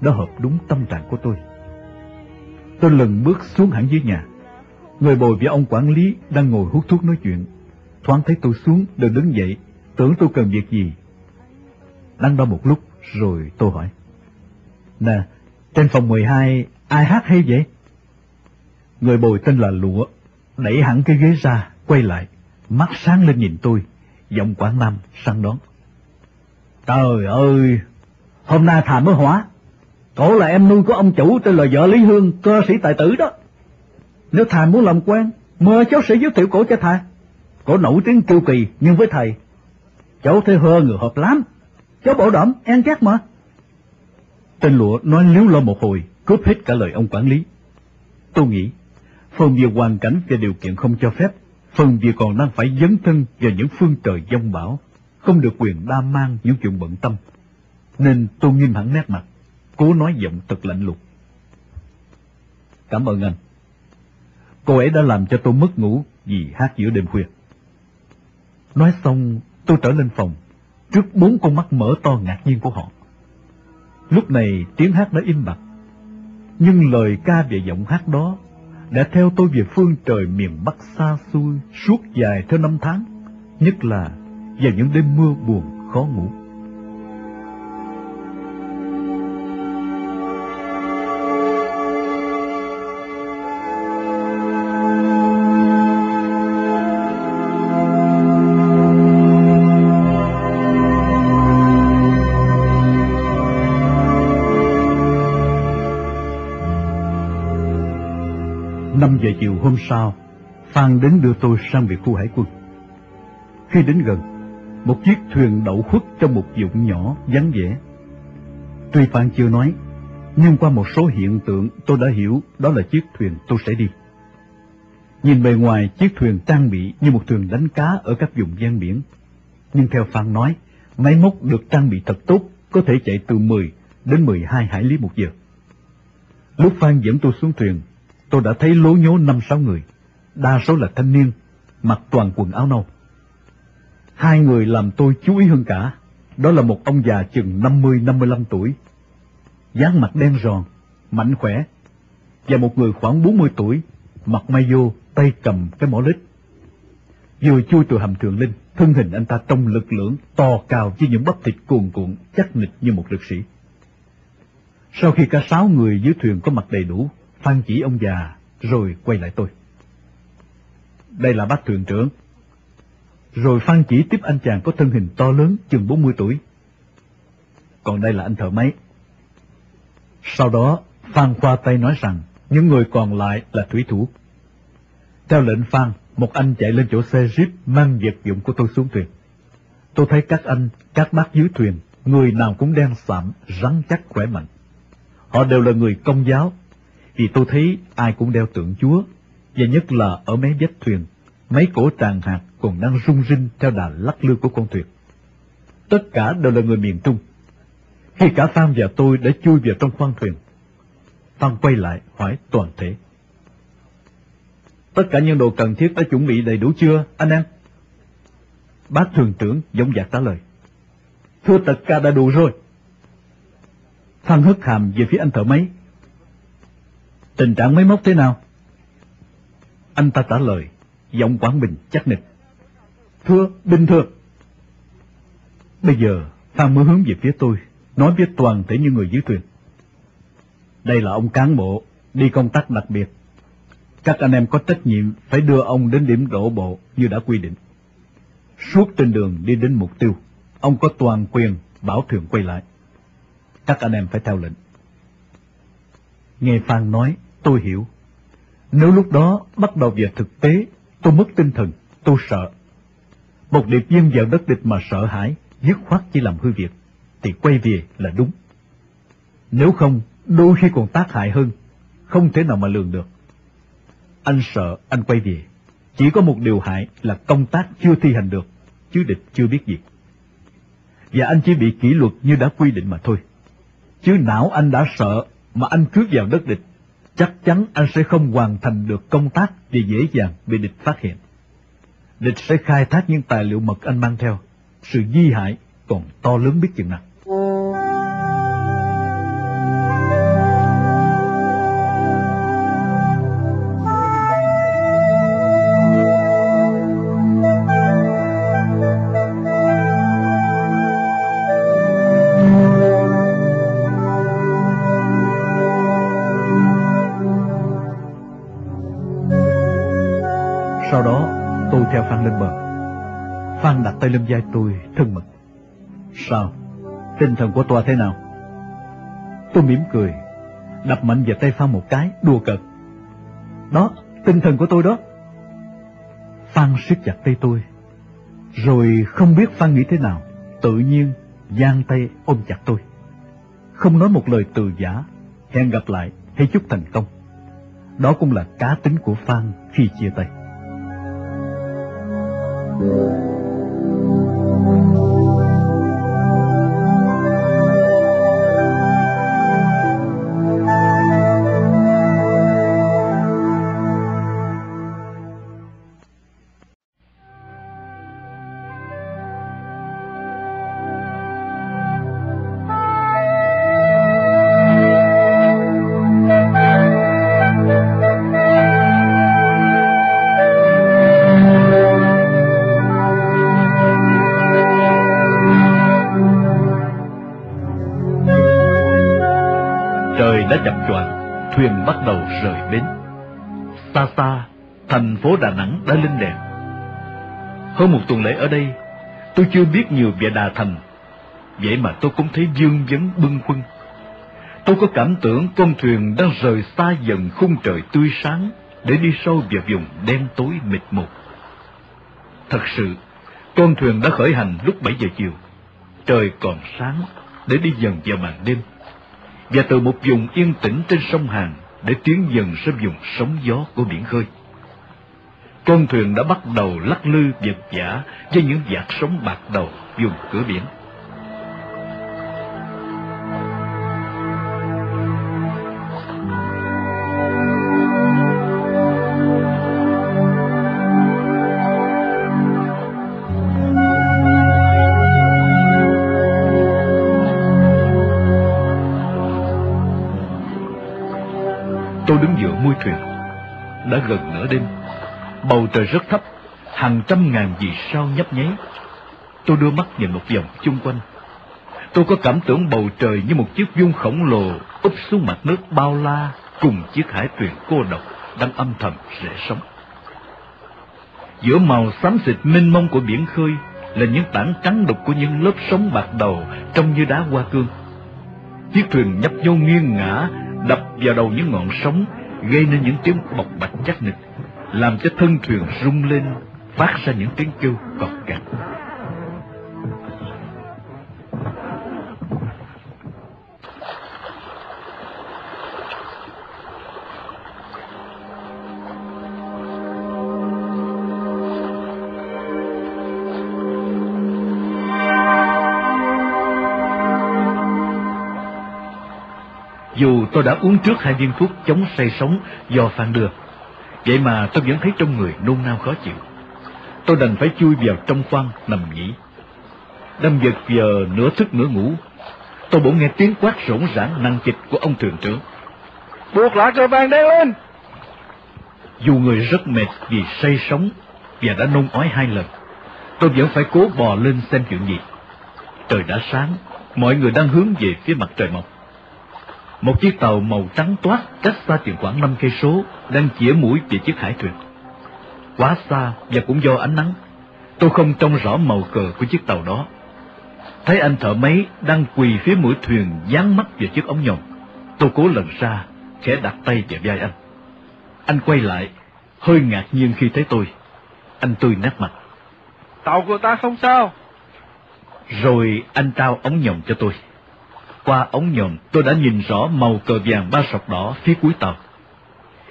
đã hợp đúng tâm trạng của tôi. Tôi lần bước xuống hẳn dưới nhà. Người bồi với ông quản lý đang ngồi hút thuốc nói chuyện. Thoáng thấy tôi xuống, đều đứng dậy, tưởng tôi cần việc gì. Đang đó một lúc, rồi tôi hỏi. Nè, trên phòng 12, ai hát hay vậy? Người bồi tên là Lụa, đẩy hẳn cái ghế ra, quay lại, mắt sáng lên nhìn tôi, giọng Quảng Nam săn đón. Trời ơi, hôm nay thà mới hỏa. Cổ là em nuôi của ông chủ tên là vợ Lý Hương, cơ sĩ tài tử đó. Nếu thà muốn làm quen, mời cháu sẽ giới thiệu cổ cho thà Cổ nổi tiếng kiêu kỳ, nhưng với thầy, cháu thấy hơ người hợp lắm. Cháu bảo đảm, ăn chắc mà. Tên lụa nói liếu lo một hồi, cướp hết cả lời ông quản lý. Tôi nghĩ, phần vì hoàn cảnh và điều kiện không cho phép, phần vì còn đang phải dấn thân vào những phương trời giông bão, không được quyền đa mang những chuyện bận tâm. Nên tôi nghiêm hẳn nét mặt, cố nói giọng thật lạnh lùng. Cảm ơn anh. Cô ấy đã làm cho tôi mất ngủ vì hát giữa đêm khuya. Nói xong, tôi trở lên phòng, trước bốn con mắt mở to ngạc nhiên của họ. Lúc này tiếng hát đã im bặt, nhưng lời ca về giọng hát đó đã theo tôi về phương trời miền Bắc xa xôi suốt dài theo năm tháng, nhất là vào những đêm mưa buồn khó ngủ. Chiều hôm sau, Phan đến đưa tôi sang biệt khu hải quân. Khi đến gần, một chiếc thuyền đậu khuất trong một dụng nhỏ vắng vẻ. Tuy Phan chưa nói, nhưng qua một số hiện tượng tôi đã hiểu đó là chiếc thuyền tôi sẽ đi. Nhìn bề ngoài chiếc thuyền trang bị như một thuyền đánh cá ở các vùng ven biển. Nhưng theo Phan nói, máy móc được trang bị thật tốt, có thể chạy từ 10 đến 12 hải lý một giờ. Lúc Phan dẫn tôi xuống thuyền, tôi đã thấy lố nhố năm sáu người, đa số là thanh niên, mặc toàn quần áo nâu. Hai người làm tôi chú ý hơn cả, đó là một ông già chừng 50-55 tuổi, dáng mặt đen ròn, mạnh khỏe, và một người khoảng 40 tuổi, mặc may vô, tay cầm cái mỏ lít. Vừa chui từ hầm thượng linh, thân hình anh ta trông lực lưỡng, to cao với những bắp thịt cuồn cuộn, chắc nịch như một lực sĩ. Sau khi cả sáu người dưới thuyền có mặt đầy đủ, Phan chỉ ông già, rồi quay lại tôi. Đây là bác thuyền trưởng. Rồi Phan chỉ tiếp anh chàng có thân hình to lớn, chừng 40 tuổi. Còn đây là anh thợ máy. Sau đó, Phan khoa tay nói rằng, những người còn lại là thủy thủ. Theo lệnh Phan, một anh chạy lên chỗ xe jeep mang vật dụng của tôi xuống thuyền. Tôi thấy các anh, các bác dưới thuyền, người nào cũng đen sạm, rắn chắc khỏe mạnh. Họ đều là người công giáo, vì tôi thấy ai cũng đeo tượng Chúa, và nhất là ở mấy vách thuyền, mấy cổ tràng hạt còn đang rung rinh theo đà lắc lư của con thuyền. Tất cả đều là người miền Trung. Khi cả Phan và tôi đã chui vào trong khoang thuyền, Phan quay lại hỏi toàn thể. Tất cả những đồ cần thiết đã chuẩn bị đầy đủ chưa, anh em? Bác thuyền trưởng giống dạc trả lời. Thưa tất cả đã đủ rồi. Phan hất hàm về phía anh thợ máy. Tình trạng máy móc thế nào? Anh ta trả lời, giọng Quảng Bình chắc nịch. Thưa, bình thường. Bây giờ, Phan mới hướng về phía tôi, nói với toàn thể những người dưới thuyền. Đây là ông cán bộ, đi công tác đặc biệt. Các anh em có trách nhiệm phải đưa ông đến điểm đổ bộ như đã quy định. Suốt trên đường đi đến mục tiêu, ông có toàn quyền bảo thuyền quay lại. Các anh em phải theo lệnh. Nghe Phan nói, tôi hiểu. Nếu lúc đó bắt đầu về thực tế, tôi mất tinh thần, tôi sợ. Một điệp viên vào đất địch mà sợ hãi, dứt khoát chỉ làm hư việc, thì quay về là đúng. Nếu không, đôi khi còn tác hại hơn, không thể nào mà lường được. Anh sợ anh quay về, chỉ có một điều hại là công tác chưa thi hành được, chứ địch chưa biết gì. Và anh chỉ bị kỷ luật như đã quy định mà thôi. Chứ não anh đã sợ mà anh cướp vào đất địch, chắc chắn anh sẽ không hoàn thành được công tác vì dễ dàng bị địch phát hiện. Địch sẽ khai thác những tài liệu mật anh mang theo, sự di hại còn to lớn biết chừng nào. Tay lên vai tôi, thân mật. Sao? Tinh thần của tôi thế nào? Tôi mỉm cười, đập mạnh vào tay Phan một cái, đùa cợt. Đó, tinh thần của tôi đó. Phan siết chặt tay tôi, rồi không biết Phan nghĩ thế nào, tự nhiên giang tay ôm chặt tôi. Không nói một lời từ giả, hẹn gặp lại hay chúc thành công. Đó cũng là cá tính của Phan khi chia tay. Trời Xa xa, thành phố Đà Nẵng đã lên đèn. Hơn một tuần lễ ở đây, tôi chưa biết nhiều về Đà Thành. Vậy mà tôi cũng thấy dương vấn bưng khuâng. Tôi có cảm tưởng con thuyền đang rời xa dần khung trời tươi sáng để đi sâu vào vùng đen tối mịt mù. Thật sự, con thuyền đã khởi hành lúc 7 giờ chiều. Trời còn sáng để đi dần vào màn đêm và từ một vùng yên tĩnh trên sông Hàn để tiến dần sang vùng sóng gió của biển khơi. Con thuyền đã bắt đầu lắc lư vật vả với những vạt sóng bạc đầu vùng cửa biển. Bầu trời rất thấp, hàng trăm ngàn vì sao nhấp nháy. Tôi đưa mắt nhìn một vòng chung quanh. Tôi có cảm tưởng bầu trời như một chiếc vuông khổng lồ úp xuống mặt nước bao la cùng chiếc hải thuyền cô độc đang âm thầm rẽ sóng. Giữa màu xám xịt mênh mông của biển khơi là những tảng trắng đục của những lớp sóng bạc đầu trông như đá hoa cương. Chiếc thuyền nhấp nhô nghiêng ngã đập vào đầu những ngọn sóng, gây nên những tiếng bọc bạch chắc nịch, làm cho thân thuyền rung lên, phát ra những tiếng kêu cọt cạch. Dù tôi đã uống trước hai viên thuốc chống say sóng do Phan đưa, vậy mà tôi vẫn thấy trong người nôn nao khó chịu. Tôi đành phải chui vào trong khoang nằm nghỉ. Đâm giật giờ nửa thức nửa ngủ, tôi bỗng nghe tiếng quát rỗng rãng nặng chịch của ông thuyền trưởng. Buộc lại cờ vàng đen lên! Dù người rất mệt vì say sóng và đã nôn ói hai lần, tôi vẫn phải cố bò lên xem chuyện gì. Trời đã sáng, mọi người đang hướng về phía mặt trời mọc. Một chiếc tàu màu trắng toát cách xa chừng khoảng năm cây số đang chĩa mũi về chiếc hải thuyền. Quá xa và cũng do ánh nắng, tôi không trông rõ màu cờ của chiếc tàu đó. Thấy anh thợ máy đang quỳ phía mũi thuyền dán mắt vào chiếc ống nhòm. Tôi cố lần ra, khẽ đặt tay vào vai anh. Anh quay lại, hơi ngạc nhiên khi thấy tôi. Anh tươi nét mặt. Tàu của ta không sao. Rồi anh trao ống nhòm cho tôi. Qua ống nhòm tôi đã nhìn rõ màu cờ vàng ba sọc đỏ phía cuối tàu.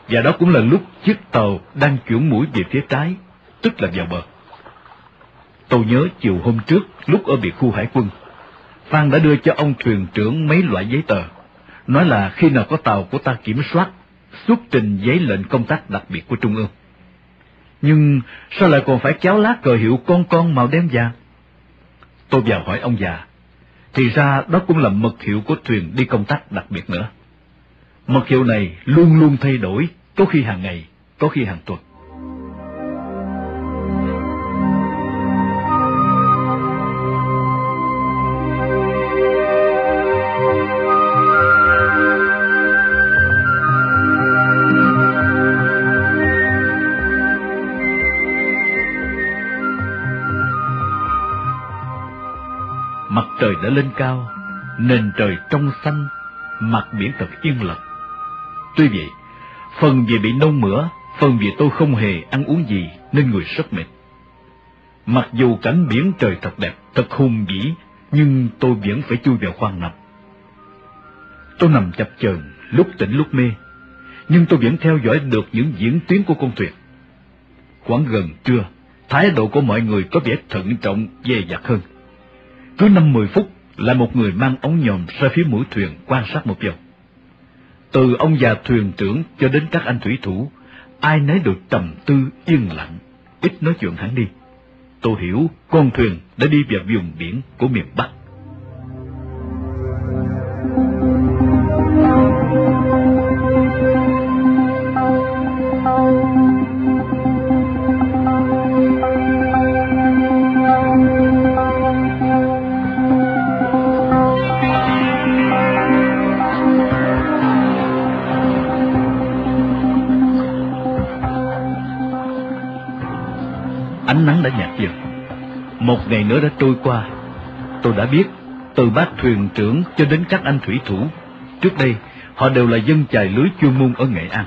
Và đó cũng là lúc chiếc tàu đang chuyển mũi về phía trái, tức là vào bờ. Tôi nhớ chiều hôm trước, lúc ở biệt khu hải quân, Phan đã đưa cho ông thuyền trưởng mấy loại giấy tờ, nói là khi nào có tàu của ta kiểm soát, xuất trình giấy lệnh công tác đặc biệt của Trung ương. Nhưng sao lại còn phải kéo lá cờ hiệu con con màu đen vàng? Tôi vào hỏi ông già, thì ra đó cũng là mật hiệu của thuyền đi công tác đặc biệt nữa. Mật hiệu này luôn luôn thay đổi, có khi hàng ngày, có khi hàng tuần. Trời đã lên cao, nền trời trong xanh, mặt biển thật yên lặng. Tuy vậy, phần vì bị nôn mửa, phần vì tôi không hề ăn uống gì nên người rất mệt. Mặc dù cảnh biển trời thật đẹp, thật hùng vĩ, nhưng tôi vẫn phải chui vào khoang nằm. Tôi nằm chập chờn, lúc tỉnh lúc mê, nhưng tôi vẫn theo dõi được những diễn tiến của con thuyền. Khoảng gần trưa, thái độ của mọi người có vẻ thận trọng, dè dặt hơn. Cứ năm mười phút, lại một người mang ống nhòm ra phía mũi thuyền quan sát một vòng. Từ ông già thuyền trưởng cho đến các anh thủy thủ, ai nấy đều trầm tư yên lặng, ít nói chuyện hẳn đi. Tôi hiểu con thuyền đã đi vào vùng biển của miền Bắc. Ánh nắng đã nhạt dần. Một ngày nữa đã trôi qua. Tôi đã biết, từ bác thuyền trưởng cho đến các anh thủy thủ, trước đây họ đều là dân chài lưới chuyên môn ở Nghệ An.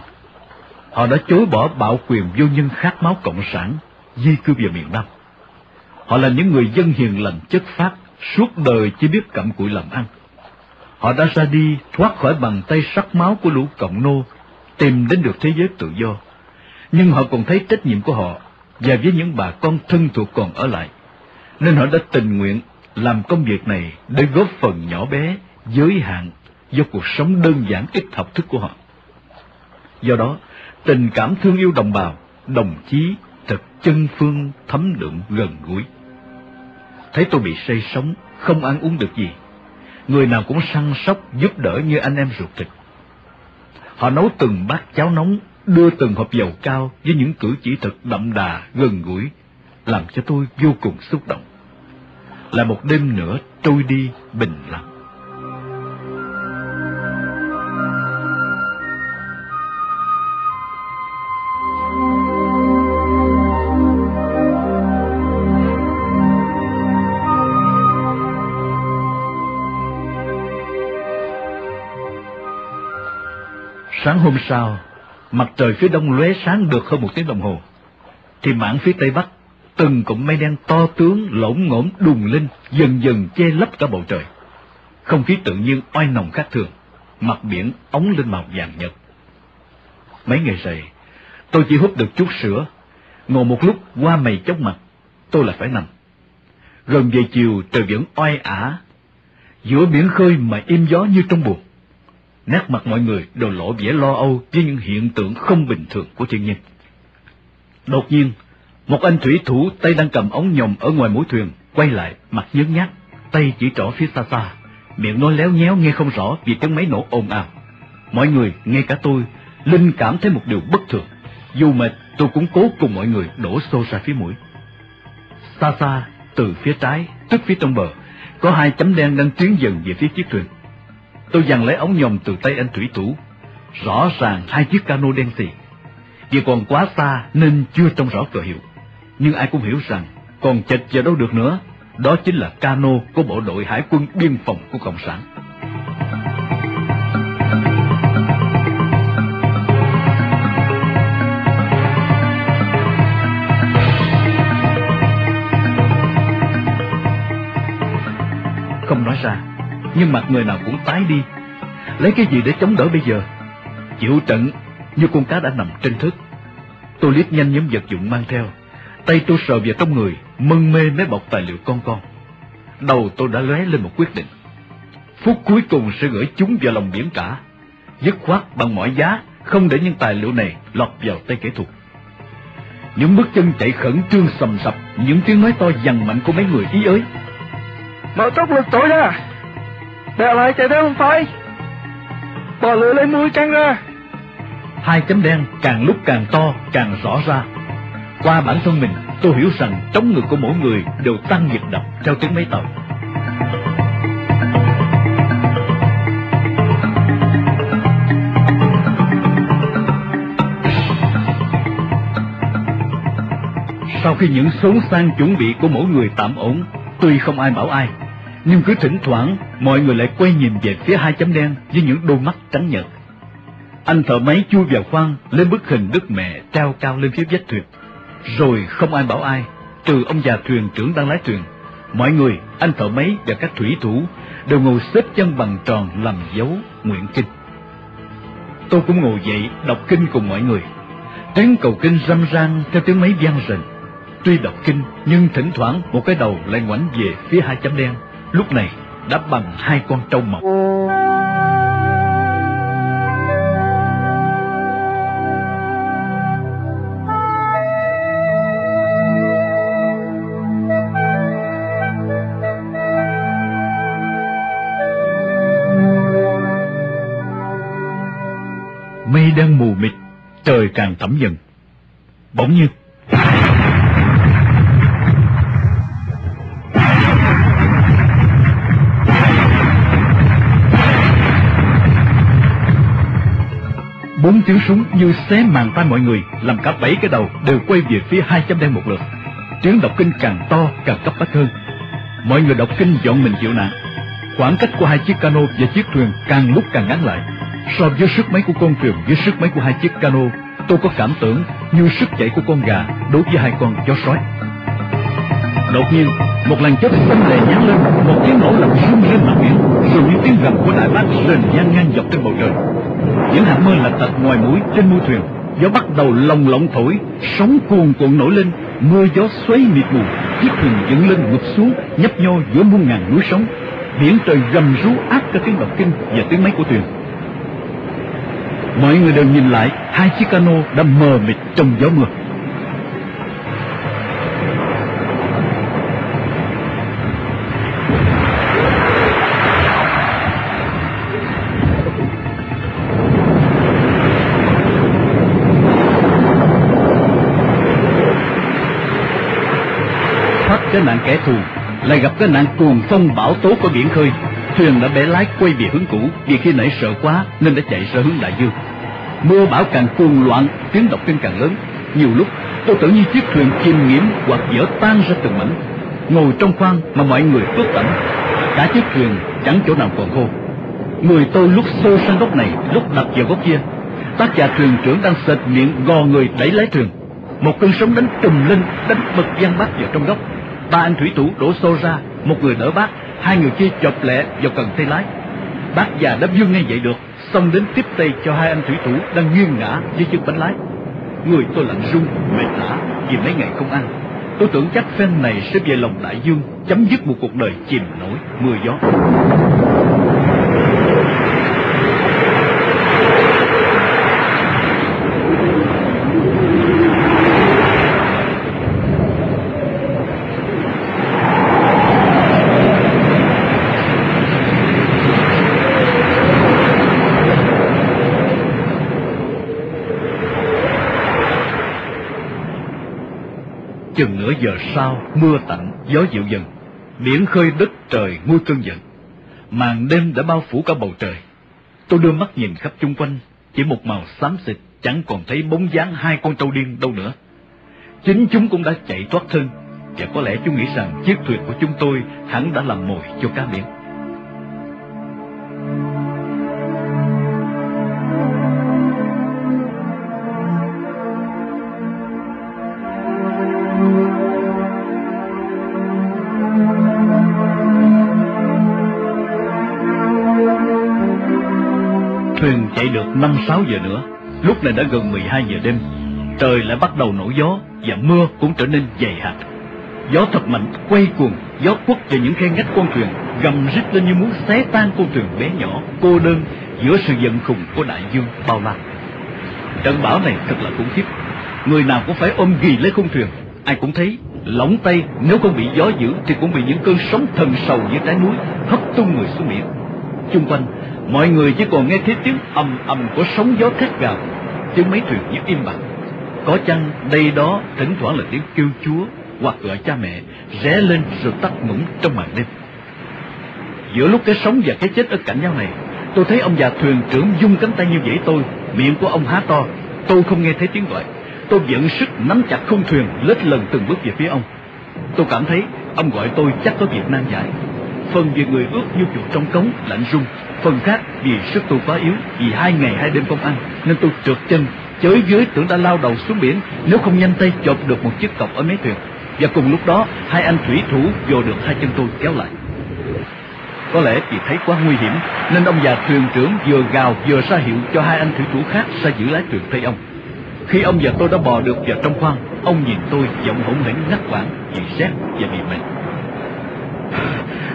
Họ đã chối bỏ bạo quyền vô nhân khát máu cộng sản, di cư về miền Nam. Họ là những người dân hiền lành chất phát, suốt đời chỉ biết cặm cụi làm ăn. Họ đã ra đi thoát khỏi bàn tay sắc máu của lũ cộng nô, tìm đến được thế giới tự do. Nhưng họ còn thấy trách nhiệm của họ và với những bà con thân thuộc còn ở lại, nên họ đã tình nguyện làm công việc này để góp phần nhỏ bé, giới hạn do cuộc sống đơn giản ít học thức của họ. Do đó, tình cảm thương yêu đồng bào, đồng chí thật chân phương thấm đượm gần gũi. Thấy tôi bị say sóng, không ăn uống được gì, người nào cũng săn sóc giúp đỡ như anh em ruột thịt. Họ nấu từng bát cháo nóng, đưa từng hộp dầu cao với những cử chỉ thật đậm đà, gần gũi, làm cho tôi vô cùng xúc động. Là một đêm nữa trôi đi bình lặng. Sáng hôm sau, mặt trời phía đông lóe sáng được hơn một tiếng đồng hồ, thì mảng phía tây bắc, từng cụm mây đen to tướng lỗng ngỗng đùng lên, dần dần che lấp cả bầu trời. Không khí tự nhiên oai nồng khác thường, mặt biển ống lên màu vàng nhật. Mấy ngày rồi tôi chỉ hút được chút sữa, ngồi một lúc qua mày chốc mặt, tôi lại phải nằm. Gần về chiều trời vẫn oai ả, giữa biển khơi mà im gió như trong buồng nét mặt mọi người đều lộ vẻ lo âu với những hiện tượng không bình thường của thiên nhiên. Đột nhiên, một anh thủy thủ tay đang cầm ống nhòm ở ngoài mũi thuyền, quay lại, mặt nhớn nhác, tay chỉ trỏ phía xa xa, miệng nói léo nhéo nghe không rõ vì tiếng máy nổ ồn ào. Mọi người, ngay cả tôi, Linh cảm thấy một điều bất thường. Dù mệt, tôi cũng cố cùng mọi người đổ xô ra phía mũi. Xa xa, từ phía trái, tức phía trong bờ, có hai chấm đen đang tiến dần về phía chiếc thuyền. Tôi giằng lấy ống nhòm từ tay anh thủy thủ. Rõ ràng hai chiếc cano đen xì. Vì còn quá xa nên chưa trông rõ cờ hiệu. Nhưng ai cũng hiểu rằng còn chệch giờ đâu được nữa. Đó chính là cano của bộ đội hải quân biên phòng của Cộng sản. Không nói ra, nhưng mặt người nào cũng tái đi. Lấy cái gì để chống đỡ bây giờ? Chịu trận như con cá đã nằm trên thức. Tôi liếc nhanh những vật dụng mang theo. Tay tôi sờ vào trong người, mân mê mấy bọc tài liệu con con. Đầu tôi đã lóe lên một quyết định. Phút cuối cùng sẽ gửi chúng vào lòng biển cả. Dứt khoát bằng mọi giá, không để những tài liệu này lọt vào tay kẻ thù. Những bước chân chạy khẩn trương sầm sập, những tiếng nói to dằn mạnh của mấy người ý ới. Mở tốc lực tối ra Đè lại chạy theo không phải Bò lửa lấy mũi căng ra Hai chấm đen càng lúc càng to, càng rõ ra. Qua bản thân mình, tôi hiểu rằng trống ngực của mỗi người đều tăng nhiệt độc theo tiếng máy tàu. Sau khi những xốn sang chuẩn bị của mỗi người tạm ổn, tuy không ai bảo ai, nhưng cứ thỉnh thoảng mọi người lại quay nhìn về phía hai chấm đen với những đôi mắt trắng nhợt. Anh thợ máy chui vào khoang lên bức hình Đức Mẹ treo cao lên phía vách thuyền. Rồi không ai bảo ai, trừ ông già thuyền trưởng đang lái thuyền. Mọi người, anh thợ máy và các thủy thủ đều ngồi xếp chân bằng tròn làm dấu nguyện kinh. Tôi cũng ngồi dậy đọc kinh cùng mọi người. Tiếng cầu kinh râm ran theo tiếng máy vang rền. Tuy đọc kinh nhưng thỉnh thoảng một cái đầu lại ngoảnh về phía hai chấm đen. Lúc này đã bằng hai con trâu mọc. Mây đang mù mịt, trời càng thẳm dần. Bỗng nhiên, bốn tiếng súng như xé màn tai mọi người, làm cả bảy cái đầu đều quay về phía hai chấm đen một lượt. Tiếng đọc kinh càng to, càng cấp bách hơn. Mọi người đọc kinh dọn mình chịu nạn. Khoảng cách của hai chiếc cano và chiếc thuyền càng lúc càng ngắn lại. So với sức máy của con thuyền với sức máy của hai chiếc cano, tôi có cảm tưởng như sức chạy của con gà đối với hai con chó sói. Đột nhiên, một làn chớp xanh lè nhắn lên, một tiếng nổ làm rung lên mặt biển, rồi những tiếng gầm của đại bác rền ngang ngang dọc trên bầu trời. Những hạt mưa lạch tạch ngoài mũi trên mũi thuyền, gió bắt đầu lồng lộng thổi, sóng cuồn cuộn nổi lên, mưa gió xoáy mịt mù, chiếc thuyền dựng lên ngụp xuống, nhấp nhô giữa muôn ngàn núi sóng. Biển trời gầm rú áp cả tiếng động kinh và tiếng máy của thuyền. Mọi người đều nhìn lại, hai chiếc cano đã mờ mịt trong gió mưa. Cái nạn kẻ thù, lại gặp cái nạn cuồng phong bão tố của biển khơi. Thuyền đã bẻ lái quay về hướng cũ, vì khi nãy sợ quá nên đã chạy ra hướng đại dương. Mưa bão càng cuồng loạn, tiếng động kinh càng lớn. Nhiều lúc tôi tưởng như chiếc thuyền chìm nghiễm hoặc dở tan ra từng mảnh. Ngồi trong khoang mà mọi người tốt tẩm cả chiếc thuyền chẳng chỗ nào còn khô. Người tôi lúc xô sang góc này, lúc đập vào góc kia. Tác giả thuyền trưởng đang sệt miệng gò người đẩy lái thuyền. Một cơn sóng đánh trùm lên, đánh bật giang bát vào trong góc. Ba anh thủy thủ đổ xô ra, một người đỡ bác, hai người kia chộp lẹ vào cần tay lái. Bác già đã dương ngay dậy được, xong đến tiếp tay cho hai anh thủy thủ đang nghiêng ngã dưới chân bánh lái. Người tôi lạnh run, mệt lả vì mấy ngày không ăn. Tôi tưởng chắc phen này sẽ về lòng đại dương, chấm dứt một cuộc đời chìm nổi mưa gió. chừng nửa giờ sau, mưa tạnh, gió dịu dần, biển khơi đất trời nguôi cơn giận. Màn đêm đã bao phủ cả bầu trời. Tôi đưa mắt nhìn khắp chung quanh, chỉ một màu xám xịt, chẳng còn thấy bóng dáng hai con trâu điên đâu nữa. Chính chúng cũng đã chạy thoát thân, và có lẽ chúng nghĩ rằng chiếc thuyền của chúng tôi hẳn đã làm mồi cho cá biển. Thuyền chạy được năm sáu giờ nữa, lúc này đã gần 12 giờ đêm. Trời lại bắt đầu nổi gió và mưa cũng trở nên dày hạt. Gió thật mạnh, quay cuồng, gió quất vào những khe ngách con thuyền, gầm rít lên như muốn xé tan con thuyền bé nhỏ, cô đơn giữa sự giận khùng của đại dương bao la. Trận bão này thật là khủng khiếp. Người nào cũng phải ôm ghì lấy con thuyền. Ai cũng thấy, lỏng tay nếu không bị gió dữ thì cũng bị những cơn sóng thần sầu như trái núi hất tung người xuống biển. Chung quanh, mọi người chỉ còn nghe thấy tiếng ầm ầm của sóng gió thét gào, tiếng mấy thuyền như im bặt. Có chăng đây đó thỉnh thoảng là tiếng kêu chúa hoặc gọi cha mẹ rẽ lên rồi tắt ngủm trong màn đêm. Giữa lúc cái sống và cái chết ở cạnh nhau này, tôi thấy ông già thuyền trưởng dung cánh tay như vậy tôi, miệng của ông há to, tôi không nghe thấy tiếng gọi. Tôi vận sức nắm chặt khung thuyền lết lần từng bước về phía ông. Tôi cảm thấy ông gọi tôi chắc có việc nan giải. Phần vì người ướt như chuột trong cống lạnh run, phần khác vì sức tôi quá yếu, vì hai ngày hai đêm không ăn. Nên tôi trượt chân chới dưới tưởng đã lao đầu xuống biển nếu không nhanh tay chộp được một chiếc cọc ở mé thuyền. Và cùng lúc đó hai anh thủy thủ vô được hai chân tôi kéo lại. Có lẽ vì thấy quá nguy hiểm nên ông già thuyền trưởng vừa gào vừa ra hiệu cho hai anh thủy thủ khác ra giữ lái thuyền thay ông. Khi ông và tôi đã bò được vào trong khoang ông nhìn tôi giọng hỗn hển ngắt quãng vì rét và vì mệt.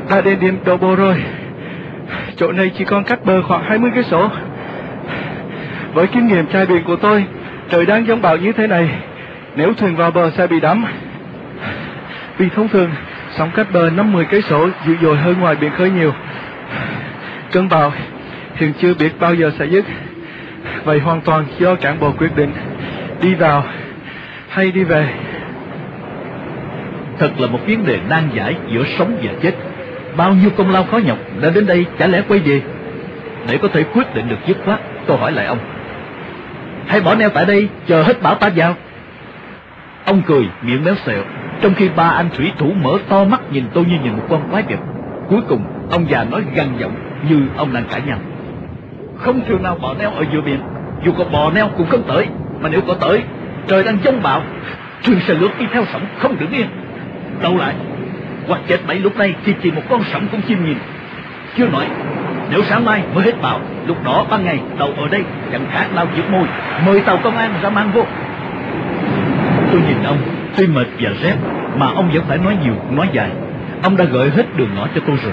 Ta đến điểm đổ bộ rồi. Chỗ này chỉ còn cách bờ khoảng 20 cây số. Với kinh nghiệm trai biển của tôi, trời đang giông bão như thế này, nếu thuyền vào bờ sẽ bị đắm. Vì thông thường, sóng cách bờ 50 cây số dữ dội hơn ngoài biển khơi nhiều. Cơn bão hiện chưa biết bao giờ sẽ dứt. Vậy hoàn toàn do cán bộ quyết định đi vào hay đi về. thật là một vấn đề nan giải giữa sống và chết bao nhiêu công lao khó nhọc đã đến đây chả lẽ quay về? Để có thể quyết định được dứt khoát, tôi hỏi lại ông. Hãy bỏ neo tại đây, chờ hết bão ta vào ông cười, miệng méo xẹo, trong khi ba anh thủy thủ mở to mắt nhìn tôi như nhìn một con quái vật. Cuối cùng, ông già nói gằn giọng như ông đang cãi nhau. Không thường nào bỏ neo ở giữa biển, dù có bò neo cũng không tới, mà nếu có tới, trời đang giông bão thuyền sẽ lướt đi theo sóng không đứng yên. Đâu lại? Hoặc chết bảy lúc này thì chỉ một con sóng cũng chim nhìn. Chưa nói nếu sáng mai mới hết bào, lúc đó ban ngày tàu ở đây chẳng khác nào giết môi mời tàu công an ra mang vô. Tôi nhìn ông tuy mệt và rét mà ông vẫn phải nói nhiều nói dài. Ông đã gợi hết đường ngõ cho tôi rồi.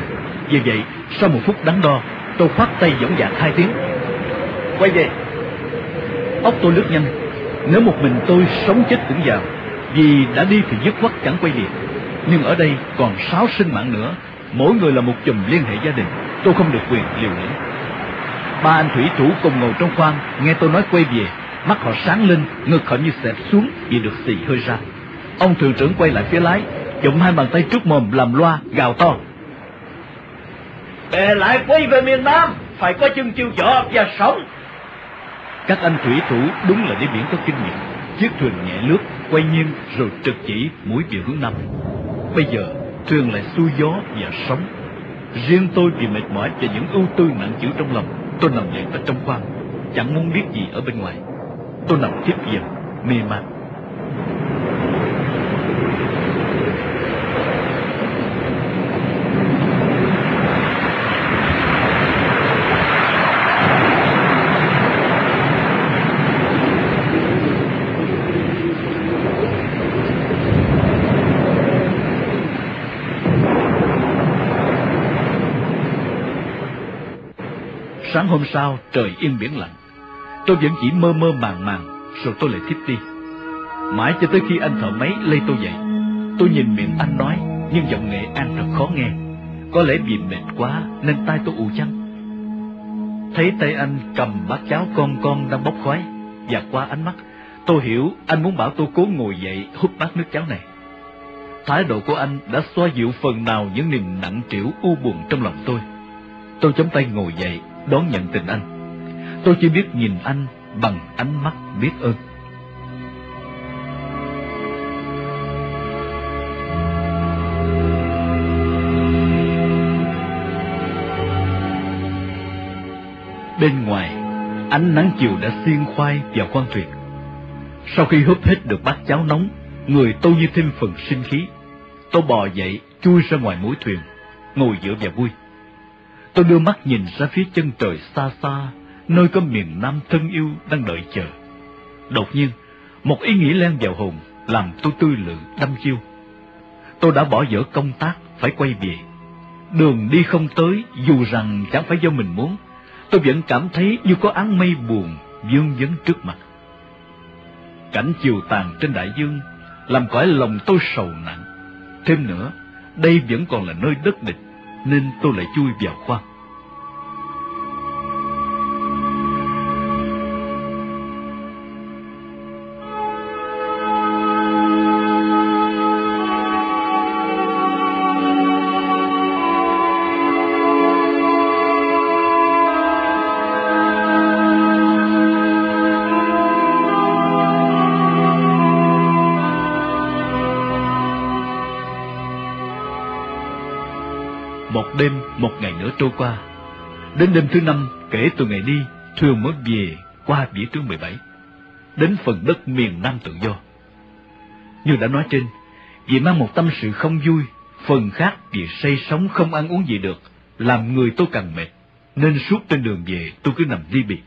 Vì vậy sau một phút đắn đo tôi khoát tay dõng dạc hai tiếng. Quay về. Óc tôi lướt nhanh. Nếu một mình tôi sống chết cũng vào vì đã đi thì dứt khoát chẳng quay liền nhưng ở đây còn sáu sinh mạng nữa. Mỗi người là một chùm liên hệ gia đình. Tôi không được quyền liều lĩnh. Ba anh thủy thủ cùng ngồi trong khoang nghe tôi nói quay về. Mắt họ sáng lên ngực họ như xẹp xuống vì được xì hơi ra. Ông thuyền trưởng quay lại phía lái chụm hai bàn tay trước mồm làm loa gào to. Bè lại quay về miền nam phải có chân chiêu võ và sống các anh thủy thủ đúng là đi biển có kinh nghiệm. Chiếc thuyền nhẹ lướt quay nghiêng rồi trực chỉ mũi về hướng nam bây giờ Trường lại xuôi gió và sóng. Riêng tôi vì mệt mỏi và những ưu tư nặng chịu trong lòng, tôi nằm dậy ở trong khoang, chẳng muốn biết gì ở bên ngoài. Tôi nằm tiếp dần mê man. Sáng hôm sau trời yên biển lặng. Tôi vẫn chỉ mơ mơ màng màng Rồi tôi lại thiếp đi. Mãi cho tới khi anh thợ máy lay tôi dậy Tôi nhìn miệng anh nói Nhưng giọng nghệ an thật khó nghe. Có lẽ vì mệt quá Nên tai tôi ù chăng Thấy tay anh cầm bát cháo con con đang bốc khói Và qua ánh mắt Tôi hiểu anh muốn bảo tôi cố ngồi dậy hút bát nước cháo này. Thái độ của anh đã xoa dịu phần nào những niềm nặng trĩu u buồn trong lòng tôi. Tôi chống tay ngồi dậy, đón nhận tình anh. Tôi chỉ biết nhìn anh bằng ánh mắt biết ơn. Bên ngoài, ánh nắng chiều đã xiên khoai vào quan thuyền. Sau khi húp hết được bát cháo nóng, người tôi như thêm phần sinh khí. Tôi bò dậy, chui ra ngoài mũi thuyền, ngồi giữa và vui. Tôi đưa mắt nhìn ra phía chân trời xa xa, nơi có miền Nam thân yêu đang đợi chờ. Đột nhiên, một ý nghĩ len vào hồn, làm tôi tư lự đâm chiêu. Tôi đã bỏ dở công tác, phải quay về. Đường đi không tới, dù rằng chẳng phải do mình muốn, tôi vẫn cảm thấy như có áng mây buồn vương vấn trước mặt. Cảnh chiều tàn trên đại dương làm cõi lòng tôi sầu nặng. Thêm nữa, đây vẫn còn là nơi đất địch, nên tôi lại chui vào khoang. Trôi qua. Đến đêm thứ năm, kể từ ngày đi, thuyền mới về qua vĩ tuyến 17, đến phần đất miền Nam tự do. Như đã nói trên, vì mang một tâm sự không vui, phần khác vì say sống không ăn uống gì được, làm người tôi càng mệt, nên suốt trên đường về tôi cứ nằm đi biệt.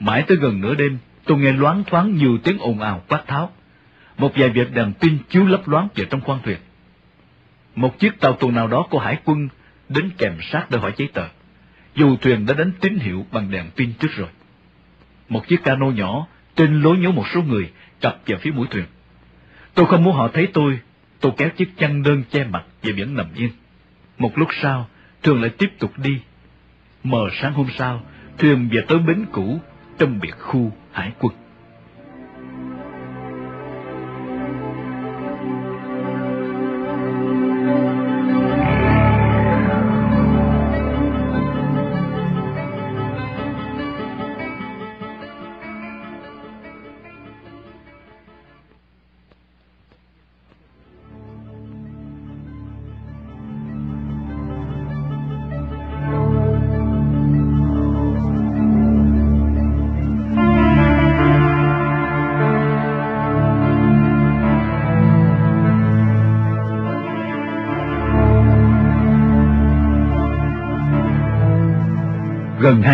Mãi tới gần nửa đêm, tôi nghe loáng thoáng nhiều tiếng ồn ào quát tháo. Một vài vệt đèn pin chiếu lấp loáng vào trong khoang thuyền một chiếc tàu tuần nào đó của hải quân đến kèm sát để hỏi giấy tờ. Dù thuyền đã đánh tín hiệu bằng đèn pin trước rồi. Một chiếc cano nhỏ trên lối nhố một số người cập vào phía mũi thuyền. Tôi không muốn họ thấy tôi, tôi kéo chiếc chăn đơn che mặt và vẫn nằm yên. Một lúc sau, thuyền lại tiếp tục đi. Mờ sáng hôm sau, thuyền về tới bến cũ trong biệt khu hải quân.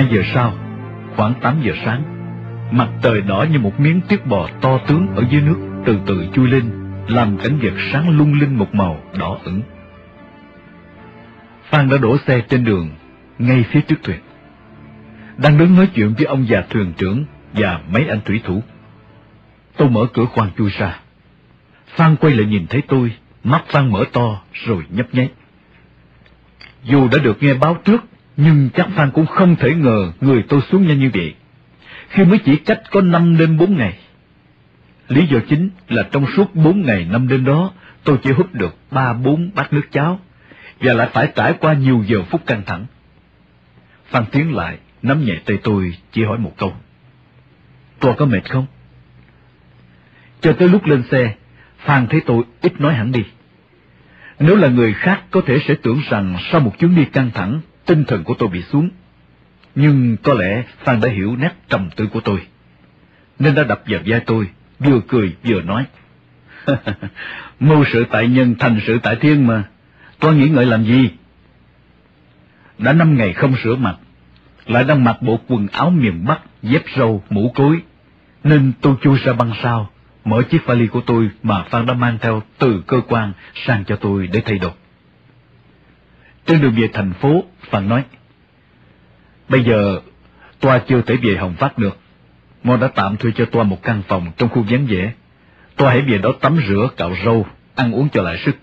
Hai giờ sau, khoảng tám giờ sáng, mặt trời đỏ như một miếng tiết bò to tướng ở dưới nước từ từ chui lên, làm cảnh vật sáng lung linh một màu đỏ ửng. Phan đã đổ xe trên đường, ngay phía trước thuyền. Đang đứng nói chuyện với ông già thuyền trưởng và mấy anh thủy thủ. Tôi mở cửa khoang chui ra. Phan quay lại nhìn thấy tôi, mắt Phan mở to rồi nhấp nháy. Dù đã được nghe báo trước nhưng chắc Phan cũng không thể ngờ người tôi xuống nhanh như vậy, khi mới chỉ cách có năm đêm bốn ngày. Lý do chính là trong suốt bốn ngày năm đêm đó, tôi chỉ hút được ba bốn bát nước cháo, và lại phải trải qua nhiều giờ phút căng thẳng. Phan tiến lại, nắm nhẹ tay tôi, chỉ hỏi một câu. Tôi có mệt không? Cho tới lúc lên xe, Phan thấy tôi ít nói hẳn đi. Nếu là người khác có thể sẽ tưởng rằng sau một chuyến đi căng thẳng, tinh thần của tôi bị xuống. Nhưng có lẽ Phan đã hiểu nét trầm tư của tôi, nên đã đập vào vai tôi, vừa cười vừa nói. Mưu sự tại nhân thành sự tại thiên mà, tôi nghĩ ngợi làm gì? Đã năm ngày không sửa mặt, lại đang mặc bộ quần áo miền Bắc, dép râu, mũ cối, nên tôi chui ra băng sau, mở chiếc vali của tôi mà Phan đã mang theo từ cơ quan sang cho tôi để thay đồ. Trên đường về thành phố, Phan nói, Bây giờ, Toa chưa thể về Hồng Phát được. Mo đã tạm thuê cho Toa một căn phòng trong khu vắng vẻ. Toa hãy về đó tắm rửa, cạo râu, ăn uống cho lại sức.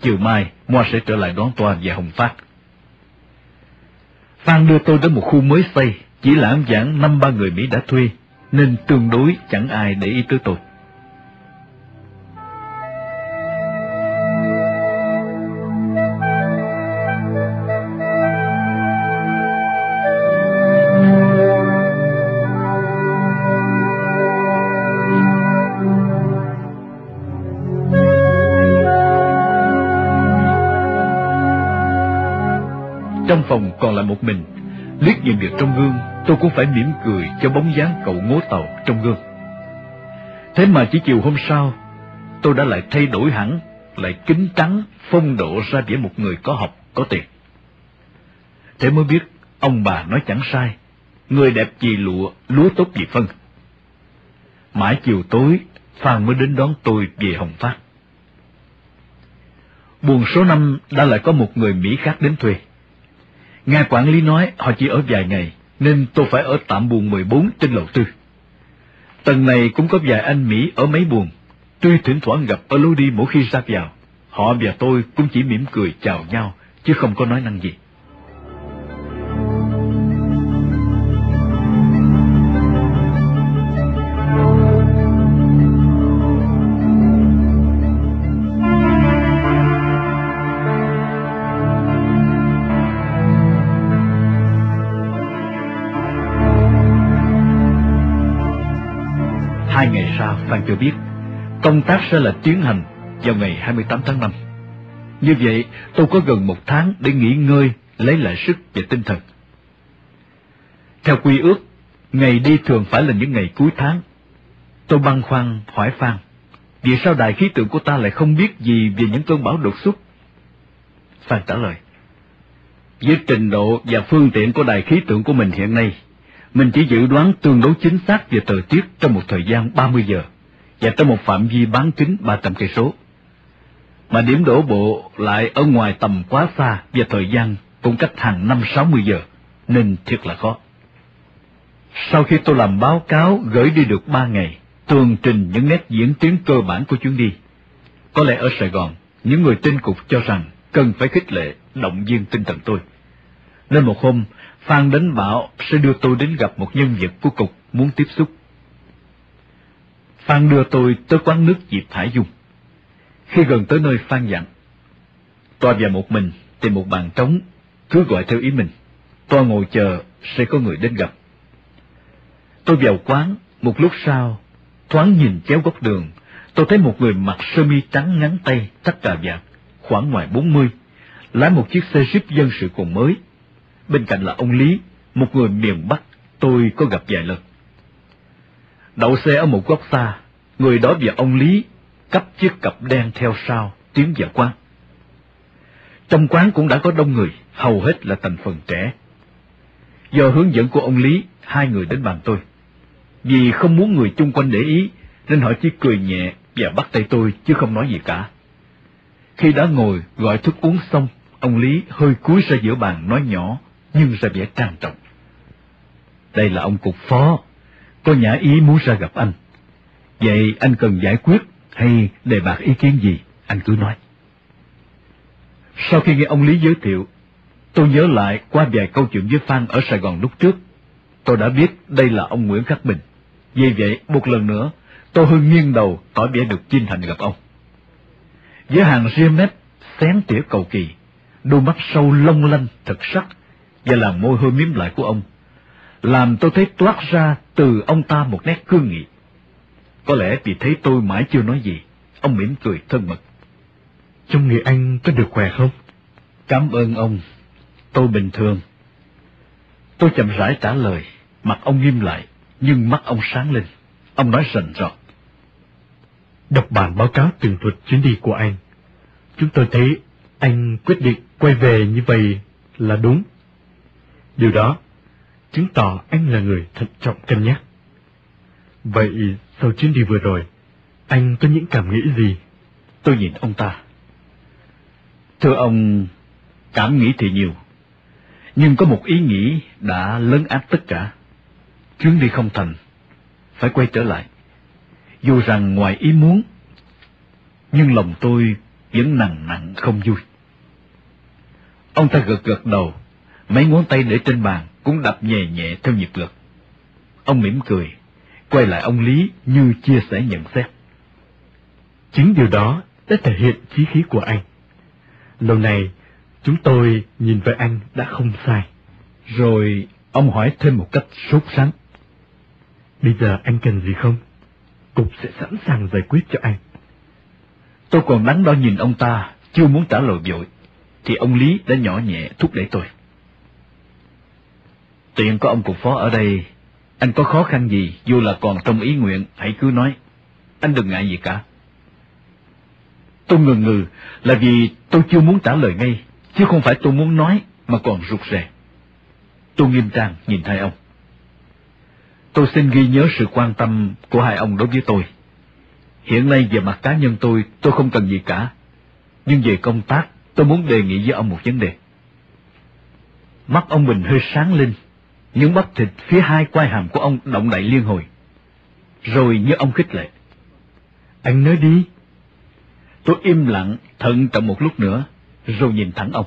Chiều mai, Mo sẽ trở lại đón Toa về Hồng Phát. Phan đưa tôi đến một khu mới xây, chỉ lãng giảng năm ba người Mỹ đã thuê, nên tương đối chẳng ai để ý tới tôi. Lại một mình, liếc nhìn việc trong gương, tôi cũng phải mỉm cười cho bóng dáng cậu ngố tàu trong gương. Thế mà chỉ chiều hôm sau, tôi đã lại thay đổi hẳn, lại kính trắng, phong độ ra vẻ một người có học, có tiền. Thế mới biết, ông bà nói chẳng sai, người đẹp vì lụa, lúa tốt vì phân. Mãi chiều tối, Phan mới đến đón tôi về Hồng Phát. Buồn số năm đã lại có một người Mỹ khác đến thuê. Nghe quản lý nói họ chỉ ở vài ngày, nên tôi phải ở tạm buồn 14 trên lầu tư. Tầng này cũng có vài anh Mỹ ở mấy buồn, tuy thỉnh thoảng gặp ở lối đi mỗi khi ra vào. Họ và tôi cũng chỉ mỉm cười chào nhau, chứ không có nói năng gì. Phan cho biết, công tác sẽ là tiến hành vào ngày 28 tháng 5. Như vậy, tôi có gần một tháng để nghỉ ngơi, lấy lại sức và tinh thần. Theo quy ước, ngày đi thường phải là những ngày cuối tháng. Tôi băn khoăn hỏi Phan, vì sao đài khí tượng của ta lại không biết gì về những cơn bão đột xuất? Phan trả lời, với trình độ và phương tiện của đài khí tượng của mình hiện nay, mình chỉ dự đoán tương đối chính xác về thời tiết trong một thời gian 30 giờ và trong một phạm vi bán kính 300 cây số. Mà điểm đổ bộ lại ở ngoài tầm quá xa và thời gian cũng cách hàng năm 60 giờ, nên thiệt là khó. Sau khi tôi làm báo cáo gửi đi được 3 ngày, tường trình những nét diễn tiến cơ bản của chuyến đi. Có lẽ ở Sài Gòn, những người trên cục cho rằng cần phải khích lệ, động viên tinh thần tôi. Nên một hôm, Phan đến bảo sẽ đưa tôi đến gặp một nhân vật của cục muốn tiếp xúc. Phan đưa tôi tới quán nước dịp Thải Dung. Khi gần tới nơi Phan dặn, tôi và một mình tìm một bàn trống, cứ gọi theo ý mình. Tôi ngồi chờ sẽ có người đến gặp. Tôi vào quán, một lúc sau, thoáng nhìn chéo góc đường, tôi thấy một người mặc sơ mi trắng ngắn tay, tắt cà vạt, khoảng ngoài bốn mươi, lái một chiếc xe jeep dân sự còn mới. Bên cạnh là ông Lý, một người miền Bắc, tôi có gặp vài lần. Đậu xe ở một góc xa, người đó và ông Lý cắp chiếc cặp đen theo sau, tiến vào quán. Trong quán cũng đã có đông người, hầu hết là thành phần trẻ. Do hướng dẫn của ông Lý, hai người đến bàn tôi. Vì không muốn người chung quanh để ý, nên họ chỉ cười nhẹ và bắt tay tôi chứ không nói gì cả. Khi đã ngồi gọi thức uống xong, ông Lý hơi cúi ra giữa bàn nói nhỏ, nhưng ra vẻ trang trọng. Đây là ông cục phó, có nhã ý muốn ra gặp anh. Vậy anh cần giải quyết hay đề bạc ý kiến gì, anh cứ nói. Sau khi nghe ông Lý giới thiệu, tôi nhớ lại qua vài câu chuyện với Phan ở Sài Gòn lúc trước. Tôi đã biết đây là ông Nguyễn Khắc Bình. Vì vậy, một lần nữa, tôi hơi nghiêng đầu tỏ vẻ được chinh thành gặp ông. Với hàng riêng mép, xén tỉa cầu kỳ, đôi mắt sâu long lanh thật sắc và làm môi hơi miếm lại của ông, làm tôi thấy toát ra từ ông ta một nét cương nghị. Có lẽ vì thấy tôi mãi chưa nói gì, ông mỉm cười thân mật. Trong người anh có được khỏe không? Cảm ơn ông, tôi bình thường. Tôi chậm rãi trả lời, mặt ông nghiêm lại, nhưng mắt ông sáng lên. Ông nói rành rọt. Đọc bản báo cáo tường thuật chuyến đi của anh. Chúng tôi thấy anh quyết định quay về như vậy là đúng. Điều đó chứng tỏ anh là người thận trọng cân nhắc. Vậy sau chuyến đi vừa rồi, anh có những cảm nghĩ gì? Tôi nhìn ông ta. Thưa ông, cảm nghĩ thì nhiều, nhưng có một ý nghĩ đã lớn áp tất cả. Chuyến đi không thành, phải quay trở lại. Dù rằng ngoài ý muốn, nhưng lòng tôi vẫn nặng nặng không vui. Ông ta gật gật đầu, mấy ngón tay để trên bàn cũng đập nhẹ nhẹ theo nhịp lực. Ông mỉm cười, quay lại ông Lý như chia sẻ nhận xét. Chính điều đó đã thể hiện chí khí của anh. Lâu nay, chúng tôi nhìn về anh đã không sai. Rồi ông hỏi thêm một cách sốt sắng. Bây giờ anh cần gì không? Cục sẽ sẵn sàng giải quyết cho anh. Tôi còn đắn đo nhìn ông ta, chưa muốn trả lời vội, thì ông Lý đã nhỏ nhẹ thúc đẩy tôi. Tiện có ông cục phó ở đây, anh có khó khăn gì, dù là còn trong ý nguyện, hãy cứ nói. Anh đừng ngại gì cả. Tôi ngừng ngừ là vì tôi chưa muốn trả lời ngay, chứ không phải tôi muốn nói mà còn rụt rè. Tôi nghiêm trang nhìn hai ông. Tôi xin ghi nhớ sự quan tâm của hai ông đối với tôi. Hiện nay về mặt cá nhân tôi, tôi không cần gì cả. Nhưng về công tác, tôi muốn đề nghị với ông một vấn đề. Mắt ông Bình hơi sáng lên, những bắp thịt phía hai quai hàm của ông động đậy liên hồi. Rồi như ông khích lệ. Anh nói đi. Tôi im lặng, thận trọng một lúc nữa, rồi nhìn thẳng ông.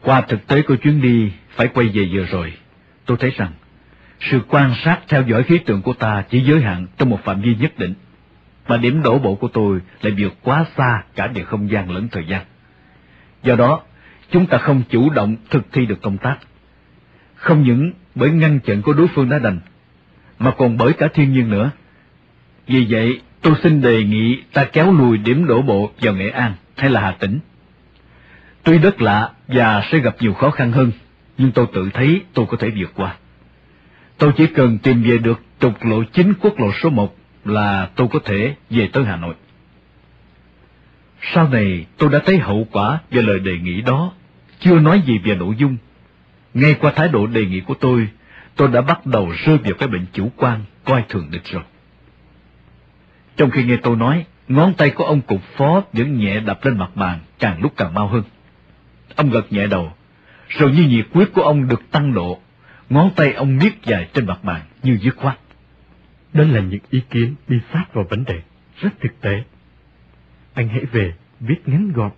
Qua thực tế của chuyến đi phải quay về vừa rồi, tôi thấy rằng sự quan sát theo dõi khí tượng của ta chỉ giới hạn trong một phạm vi nhất định, mà điểm đổ bộ của tôi lại vượt quá xa cả về không gian lẫn thời gian. Do đó, chúng ta không chủ động thực thi được công tác. Không những bởi ngăn chặn của đối phương đã đành, mà còn bởi cả thiên nhiên nữa. Vì vậy, tôi xin đề nghị ta kéo lùi điểm đổ bộ vào Nghệ An hay là Hà Tĩnh. Tuy đất lạ và sẽ gặp nhiều khó khăn hơn, nhưng tôi tự thấy tôi có thể vượt qua. Tôi chỉ cần tìm về được trục lộ chính quốc lộ số một là tôi có thể về tới Hà Nội. Sau này tôi đã thấy hậu quả về lời đề nghị đó, chưa nói gì về nội dung. Ngay qua thái độ đề nghị của tôi, tôi đã bắt đầu rơi vào cái bệnh chủ quan, coi thường địch rồi. Trong khi nghe tôi nói, ngón tay của ông cục phó vẫn nhẹ đập lên mặt bàn, càng lúc càng mau hơn. Ông gật nhẹ đầu, rồi như nhiệt quyết của ông được tăng độ, ngón tay ông miết dài trên mặt bàn như dứt khoát. Đó là những ý kiến đi sát vào vấn đề, rất thực tế. Anh hãy về, viết ngắn gọn,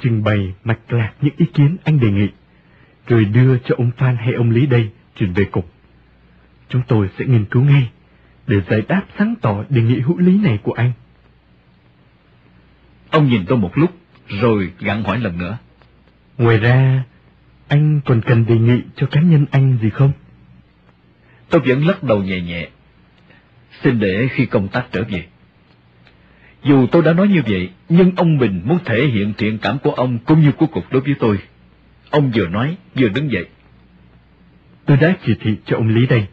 trình bày mạch lạc những ý kiến anh đề nghị, rồi đưa cho ông Phan hay ông Lý đây chuyển về cục. Chúng tôi sẽ nghiên cứu ngay, để giải đáp sáng tỏ đề nghị hữu lý này của anh. Ông nhìn tôi một lúc, rồi gặng hỏi lần nữa. Ngoài ra, anh còn cần đề nghị cho cá nhân anh gì không? Tôi vẫn lắc đầu nhẹ nhẹ. Xin để khi công tác trở về. Dù tôi đã nói như vậy, nhưng ông Bình muốn thể hiện thiện cảm của ông cũng như của cục đối với tôi. Ông vừa nói, vừa đứng dậy. Tôi đã chỉ thị cho ông Lý đây.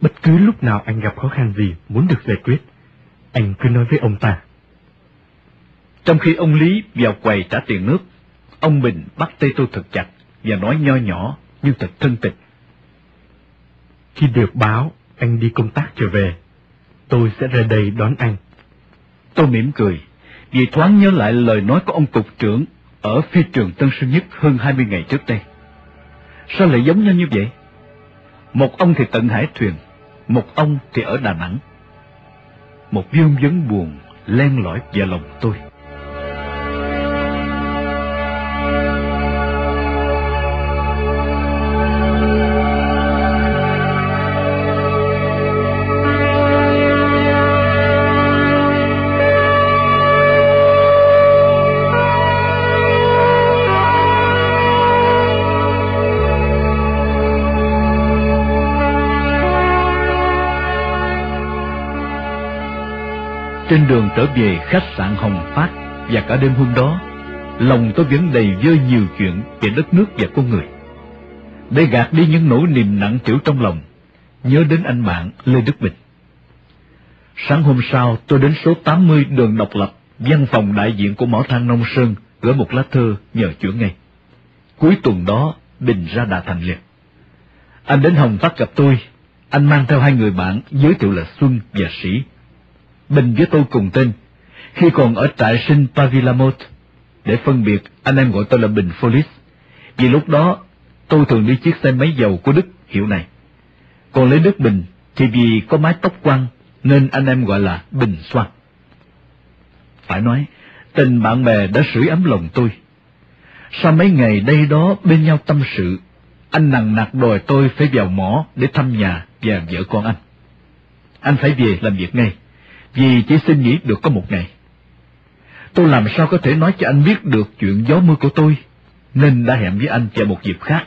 Bất cứ lúc nào anh gặp khó khăn gì muốn được giải quyết, anh cứ nói với ông ta. Trong khi ông Lý vào quầy trả tiền nước, ông Bình bắt tay tôi thật chặt và nói nho nhỏ nhưng thật thân tình. Khi được báo anh đi công tác trở về, tôi sẽ ra đây đón anh. Tôi mỉm cười, vì thoáng nhớ lại lời nói của ông cục trưởng ở phi trường Tân Sơn Nhất hơn 20 ngày trước đây. Sao lại giống nhau như vậy? Một ông thì tận hải thuyền, một ông thì ở Đà Nẵng. Một vương vấn buồn len lỏi vào lòng tôi. Trên đường trở về khách sạn Hồng Phát và cả đêm hôm đó, lòng tôi vẫn đầy vơi nhiều chuyện về đất nước và con người. Để gạt đi những nỗi niềm nặng trĩu trong lòng, nhớ đến anh bạn Lê Đức Bình. Sáng hôm sau, tôi đến số 80 đường độc lập, văn phòng đại diện của Mỏ Than Nông Sơn, gửi một lá thơ nhờ chuyển ngay. Cuối tuần đó, Bình ra Đà Thành liền. Anh đến Hồng Phát gặp tôi, anh mang theo hai người bạn giới thiệu là Xuân và Sĩ. Bình với tôi cùng tên, khi còn ở trại sinh Pavilamot. Để phân biệt, anh em gọi tôi là Bình Folis, vì lúc đó tôi thường đi chiếc xe máy dầu của Đức hiệu này. Còn lấy Đức Bình thì vì có mái tóc quăng nên anh em gọi là Bình Xoan. Phải nói, tình bạn bè đã sưởi ấm lòng tôi. Sau mấy ngày đây đó bên nhau tâm sự, anh nặng nặc đòi tôi phải vào mỏ để thăm nhà và vợ con anh. Anh phải về làm việc ngay vì chỉ xin nghỉ được có một ngày. Tôi làm sao có thể nói cho anh biết được chuyện gió mưa của tôi, nên đã hẹn với anh vào một dịp khác,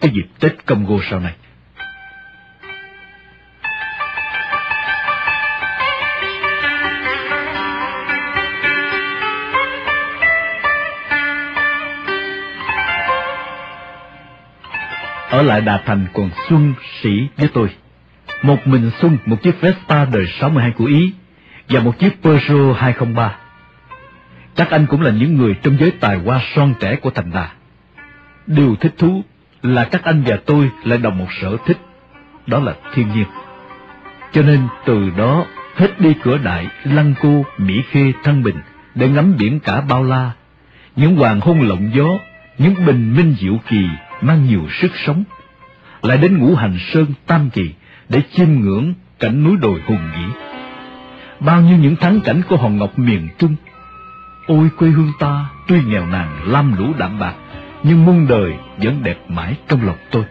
cái dịp Tết Congo sau này. ở lại Đà Thành còn Xuân Sĩ với tôi. Một mình Xuân một chiếc Vespa đời 62 của Ý và một chiếc Peugeot 203. Các anh cũng là những người trong giới tài hoa son trẻ của thành Đà. Điều thích thú là các anh và tôi lại đồng một sở thích, đó là thiên nhiên. Cho nên từ đó hết đi cửa đại, lăng cô, Mỹ Khê, Thăng Bình để ngắm biển cả bao la, những hoàng hôn lộng gió, những bình minh diệu kỳ mang nhiều sức sống. Lại đến ngũ hành sơn tam kỳ để chiêm ngưỡng cảnh núi đồi hùng vĩ. Bao nhiêu những thắng cảnh của hòn ngọc miền Trung. Ôi quê hương ta tuy nghèo nàn lam lũ đạm bạc, nhưng muôn đời vẫn đẹp mãi trong lòng tôi.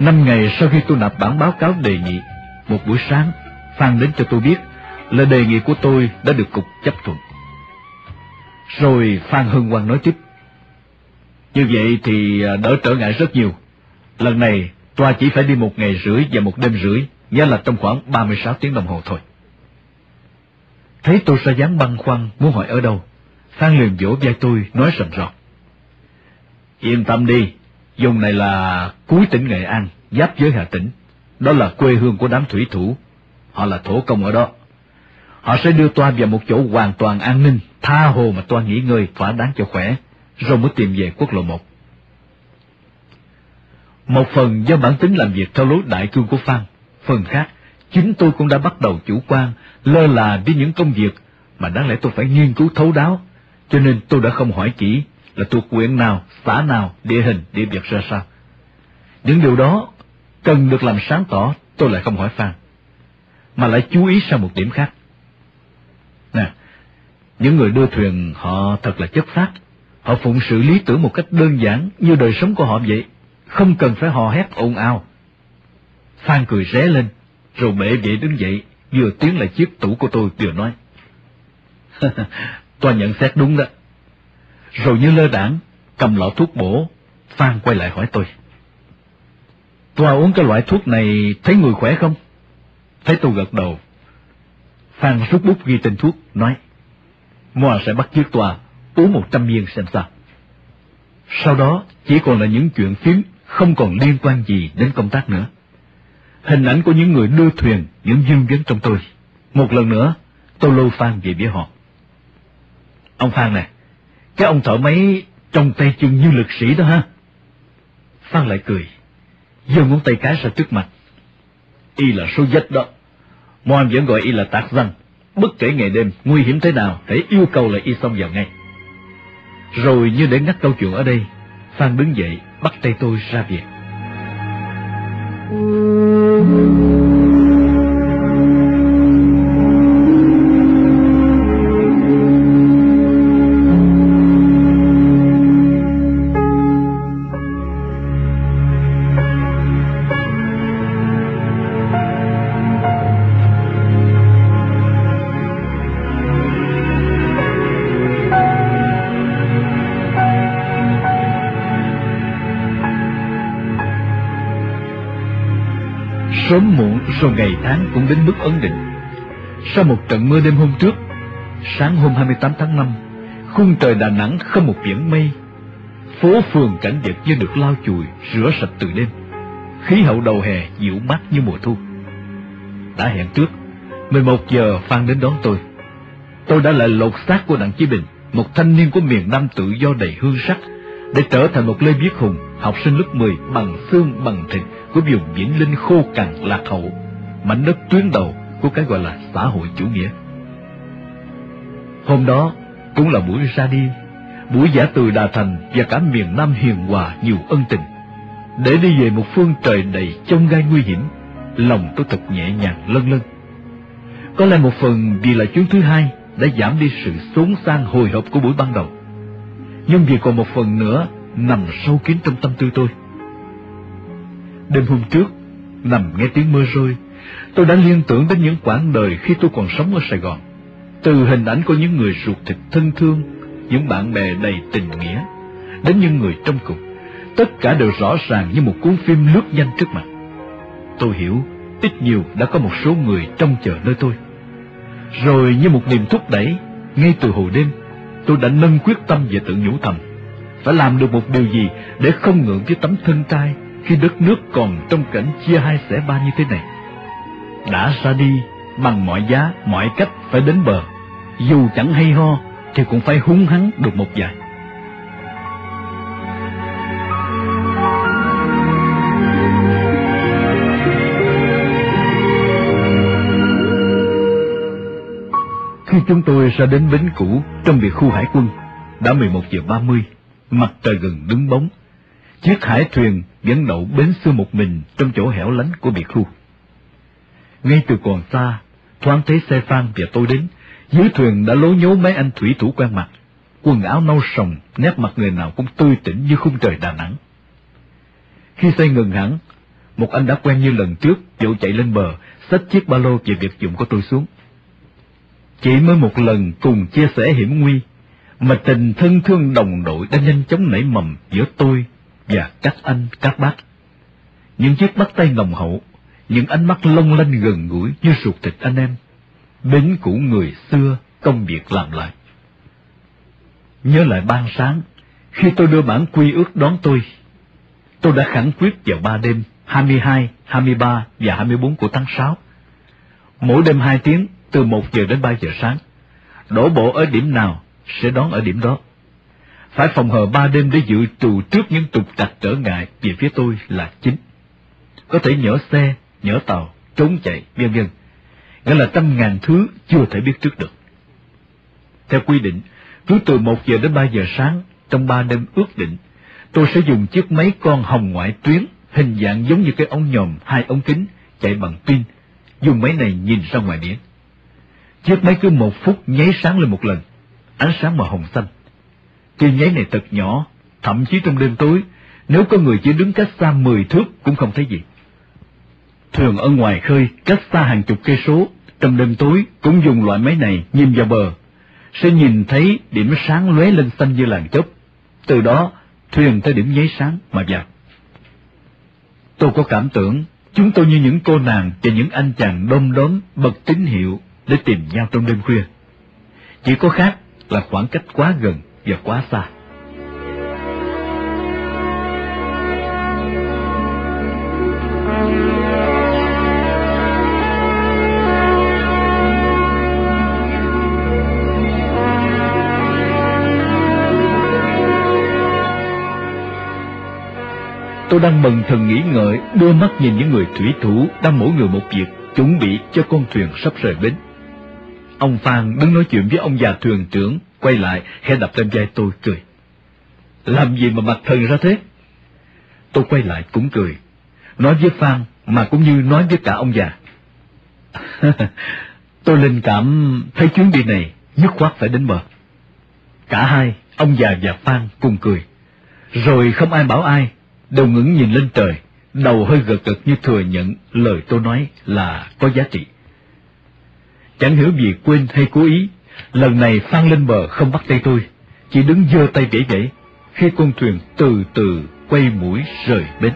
Năm ngày sau khi tôi nộp bản báo cáo đề nghị, một buổi sáng, Phan đến cho tôi biết là đề nghị của tôi đã được cục chấp thuận. Rồi Phan Hưng Quang nói tiếp. Như vậy thì à, đỡ trở ngại rất nhiều. Lần này, tòa chỉ phải đi một ngày rưỡi và một đêm rưỡi, nghĩa là trong khoảng 36 tiếng đồng hồ thôi. Thấy tôi sao dáng băn khoăn muốn hỏi ở đâu, Phan liền vỗ vai tôi nói rầm rọt. Yên tâm đi, Vùng này là cuối tỉnh Nghệ An, giáp với Hà Tĩnh. Đó là quê hương của đám thủy thủ. Họ là thổ công ở đó. Họ sẽ đưa toa vào một chỗ hoàn toàn an ninh, tha hồ mà toa nghỉ ngơi thỏa đáng cho khỏe, rồi mới tìm về quốc lộ một. Một phần do bản tính làm việc theo lối đại cương của Phan, phần khác, chính tôi cũng đã bắt đầu chủ quan, lơ là với những công việc mà đáng lẽ tôi phải nghiên cứu thấu đáo, cho nên tôi đã không hỏi kỹ là thuộc huyện nào, xã nào, địa hình, địa vật ra sao. Những điều đó cần được làm sáng tỏ, tôi lại không hỏi Phan, mà lại chú ý sang một điểm khác. Nè, những người đưa thuyền họ thật là chất phát, họ phụng sự lý tưởng một cách đơn giản như đời sống của họ vậy, không cần phải hò hét ồn ào. Phan cười ré lên, rồi bệ vệ đứng dậy, vừa tiến lại chiếc tủ của tôi vừa nói. tôi nhận xét đúng đó rồi như lơ đảng, cầm lọ thuốc bổ, Phan quay lại hỏi tôi. Tòa à, uống cái loại thuốc này thấy người khỏe không? Thấy tôi gật đầu. Phan rút bút ghi tên thuốc, nói, Moa sẽ bắt chiếc tòa, uống một trăm viên xem sao. Sau đó chỉ còn là những chuyện phím không còn liên quan gì đến công tác nữa. Hình ảnh của những người đưa thuyền, những dương dấn trong tôi. Một lần nữa, tôi lôi Phan về phía họ. Ông Phan này, cái ông thợ máy trong tay chân như lực sĩ đó ha. Phan lại cười, giơ ngón tay cái ra trước mặt. Y là số dách đó. Moan vẫn gọi y là tạc danh. Bất kể ngày đêm, nguy hiểm thế nào, hãy yêu cầu là y xong vào ngay. Rồi như để ngắt câu chuyện ở đây, Phan đứng dậy, bắt tay tôi ra việc. Sớm muộn rồi ngày tháng cũng đến mức ấn định. Sau một trận mưa đêm hôm trước, sáng hôm 28 tháng 5, khung trời Đà Nẵng không một biển mây. Phố phường cảnh vật như được lau chùi, rửa sạch từ đêm. Khí hậu đầu hè dịu mát như mùa thu. Đã hẹn trước, 11 giờ Phan đến đón tôi. Tôi đã lại lột xác của Đặng Chí Bình, một thanh niên của miền Nam tự do đầy hương sắc, để trở thành một Lê Viết Hùng, học sinh lớp 10 bằng xương bằng thịt của vùng biển linh khô cằn lạc hậu, mảnh đất tuyến đầu của cái gọi là xã hội chủ nghĩa. Hôm đó cũng là buổi ra đi, buổi giả từ Đà Thành và cả miền Nam hiền hòa nhiều ân tình. Để đi về một phương trời đầy chông gai nguy hiểm, lòng tôi thật nhẹ nhàng lân lân. Có lẽ một phần vì là chuyến thứ hai, đã giảm đi sự xốn sang hồi hộp của buổi ban đầu. Nhưng vì còn một phần nữa nằm sâu kín trong tâm tư tôi. Đêm hôm trước, nằm nghe tiếng mưa rơi, tôi đã liên tưởng đến những quãng đời khi tôi còn sống ở Sài Gòn. Từ hình ảnh của những người ruột thịt thân thương, những bạn bè đầy tình nghĩa, đến những người trong cùng, tất cả đều rõ ràng như một cuốn phim lướt nhanh trước mặt. Tôi hiểu, ít nhiều đã có một số người trông chờ nơi tôi. Rồi như một niềm thúc đẩy, ngay từ hồi đêm, tôi đã nâng quyết tâm về tự nhủ thầm, phải làm được một điều gì để không ngượng với tấm thân trai khi đất nước còn trong cảnh chia hai xẻ ba như thế này. Đã ra đi, bằng mọi giá, mọi cách phải đến bờ, dù chẳng hay ho thì cũng phải hung hăng được một vài. Khi chúng tôi ra đến bến cũ trong biệt khu hải quân, đã 11 giờ 30, mặt trời gần đứng bóng. Chiếc hải thuyền vẫn đậu bến xưa một mình trong chỗ hẻo lánh của biệt khu. Ngay từ còn xa, thoáng thấy xe phan và tôi đến, dưới thuyền đã lố nhố mấy anh thủy thủ quen mặt, quần áo nâu sòng, nét mặt người nào cũng tươi tỉnh như khung trời Đà Nẵng. Khi xe ngừng hẳn, một anh đã quen như lần trước, vội chạy lên bờ, xách chiếc ba lô về việc dụng của tôi xuống. Chỉ mới một lần cùng chia sẻ hiểm nguy, mà tình thân thương đồng đội đã nhanh chóng nảy mầm giữa tôi và các anh, các bác. Những chiếc bắt tay nồng hậu, những ánh mắt long lanh gần gũi như ruột thịt anh em, bến cũ người xưa công việc làm lại. Nhớ lại ban sáng, khi tôi đưa bản quy ước đón tôi, tôi đã khẳng quyết vào ba đêm 22, 23 và 24 của tháng 6. Mỗi đêm hai tiếng, từ 1 giờ đến 3 giờ sáng. Đổ bộ ở điểm nào, sẽ đón ở điểm đó. Phải phòng hờ ba đêm để dự trù trước những trục trặc trở ngại về phía tôi là chính. Có thể nhỡ xe, nhỡ tàu, trốn chạy, vân vân. Nghĩa là trăm ngàn thứ chưa thể biết trước được. Theo quy định, cứ từ 1 giờ đến 3 giờ sáng, trong ba đêm ước định, tôi sẽ dùng chiếc máy con hồng ngoại tuyến, hình dạng giống như cái ống nhòm hai ống kính, chạy bằng pin, dùng máy này nhìn ra ngoài biển. Chiếc máy cứ một phút nháy sáng lên một lần, ánh sáng màu hồng xanh chi nháy này thật nhỏ, thậm chí trong đêm tối, nếu có người chỉ đứng cách xa 10 thước cũng không thấy gì. Thường ở ngoài khơi, cách xa hàng chục cây số, trong đêm tối cũng dùng loại máy này nhìn vào bờ, sẽ nhìn thấy điểm sáng lóe lên xanh như làn chớp. Từ đó, thuyền tới điểm nháy sáng mà vào. Tôi có cảm tưởng chúng tôi như những cô nàng và những anh chàng đom đóm bật tín hiệu để tìm nhau trong đêm khuya. Chỉ có khác là khoảng cách quá gần và quá xa. Tôi đang mừng thần nghĩ ngợi, đưa mắt nhìn những người thủy thủ đang mỗi người một việc, chuẩn bị cho con thuyền sắp rời bến. Ông Phan đứng nói chuyện với ông già thuyền trưởng, quay lại, khẽ đập lên vai tôi cười. Làm gì mà mặt thần ra thế? Tôi quay lại cũng cười, nói với Phan mà cũng như nói với cả ông già. tôi linh cảm thấy chuyến đi này dứt khoát phải đến bờ. Cả hai, ông già và Phan cùng cười. Rồi không ai bảo ai, đều ngẩng nhìn lên trời, đầu hơi gật gật như thừa nhận lời tôi nói là có giá trị. Chẳng hiểu vì quên hay cố ý, lần này Phan lên bờ không bắt tay tôi, chỉ đứng giơ tay vẫy vẫy khi con thuyền từ từ quay mũi rời bến.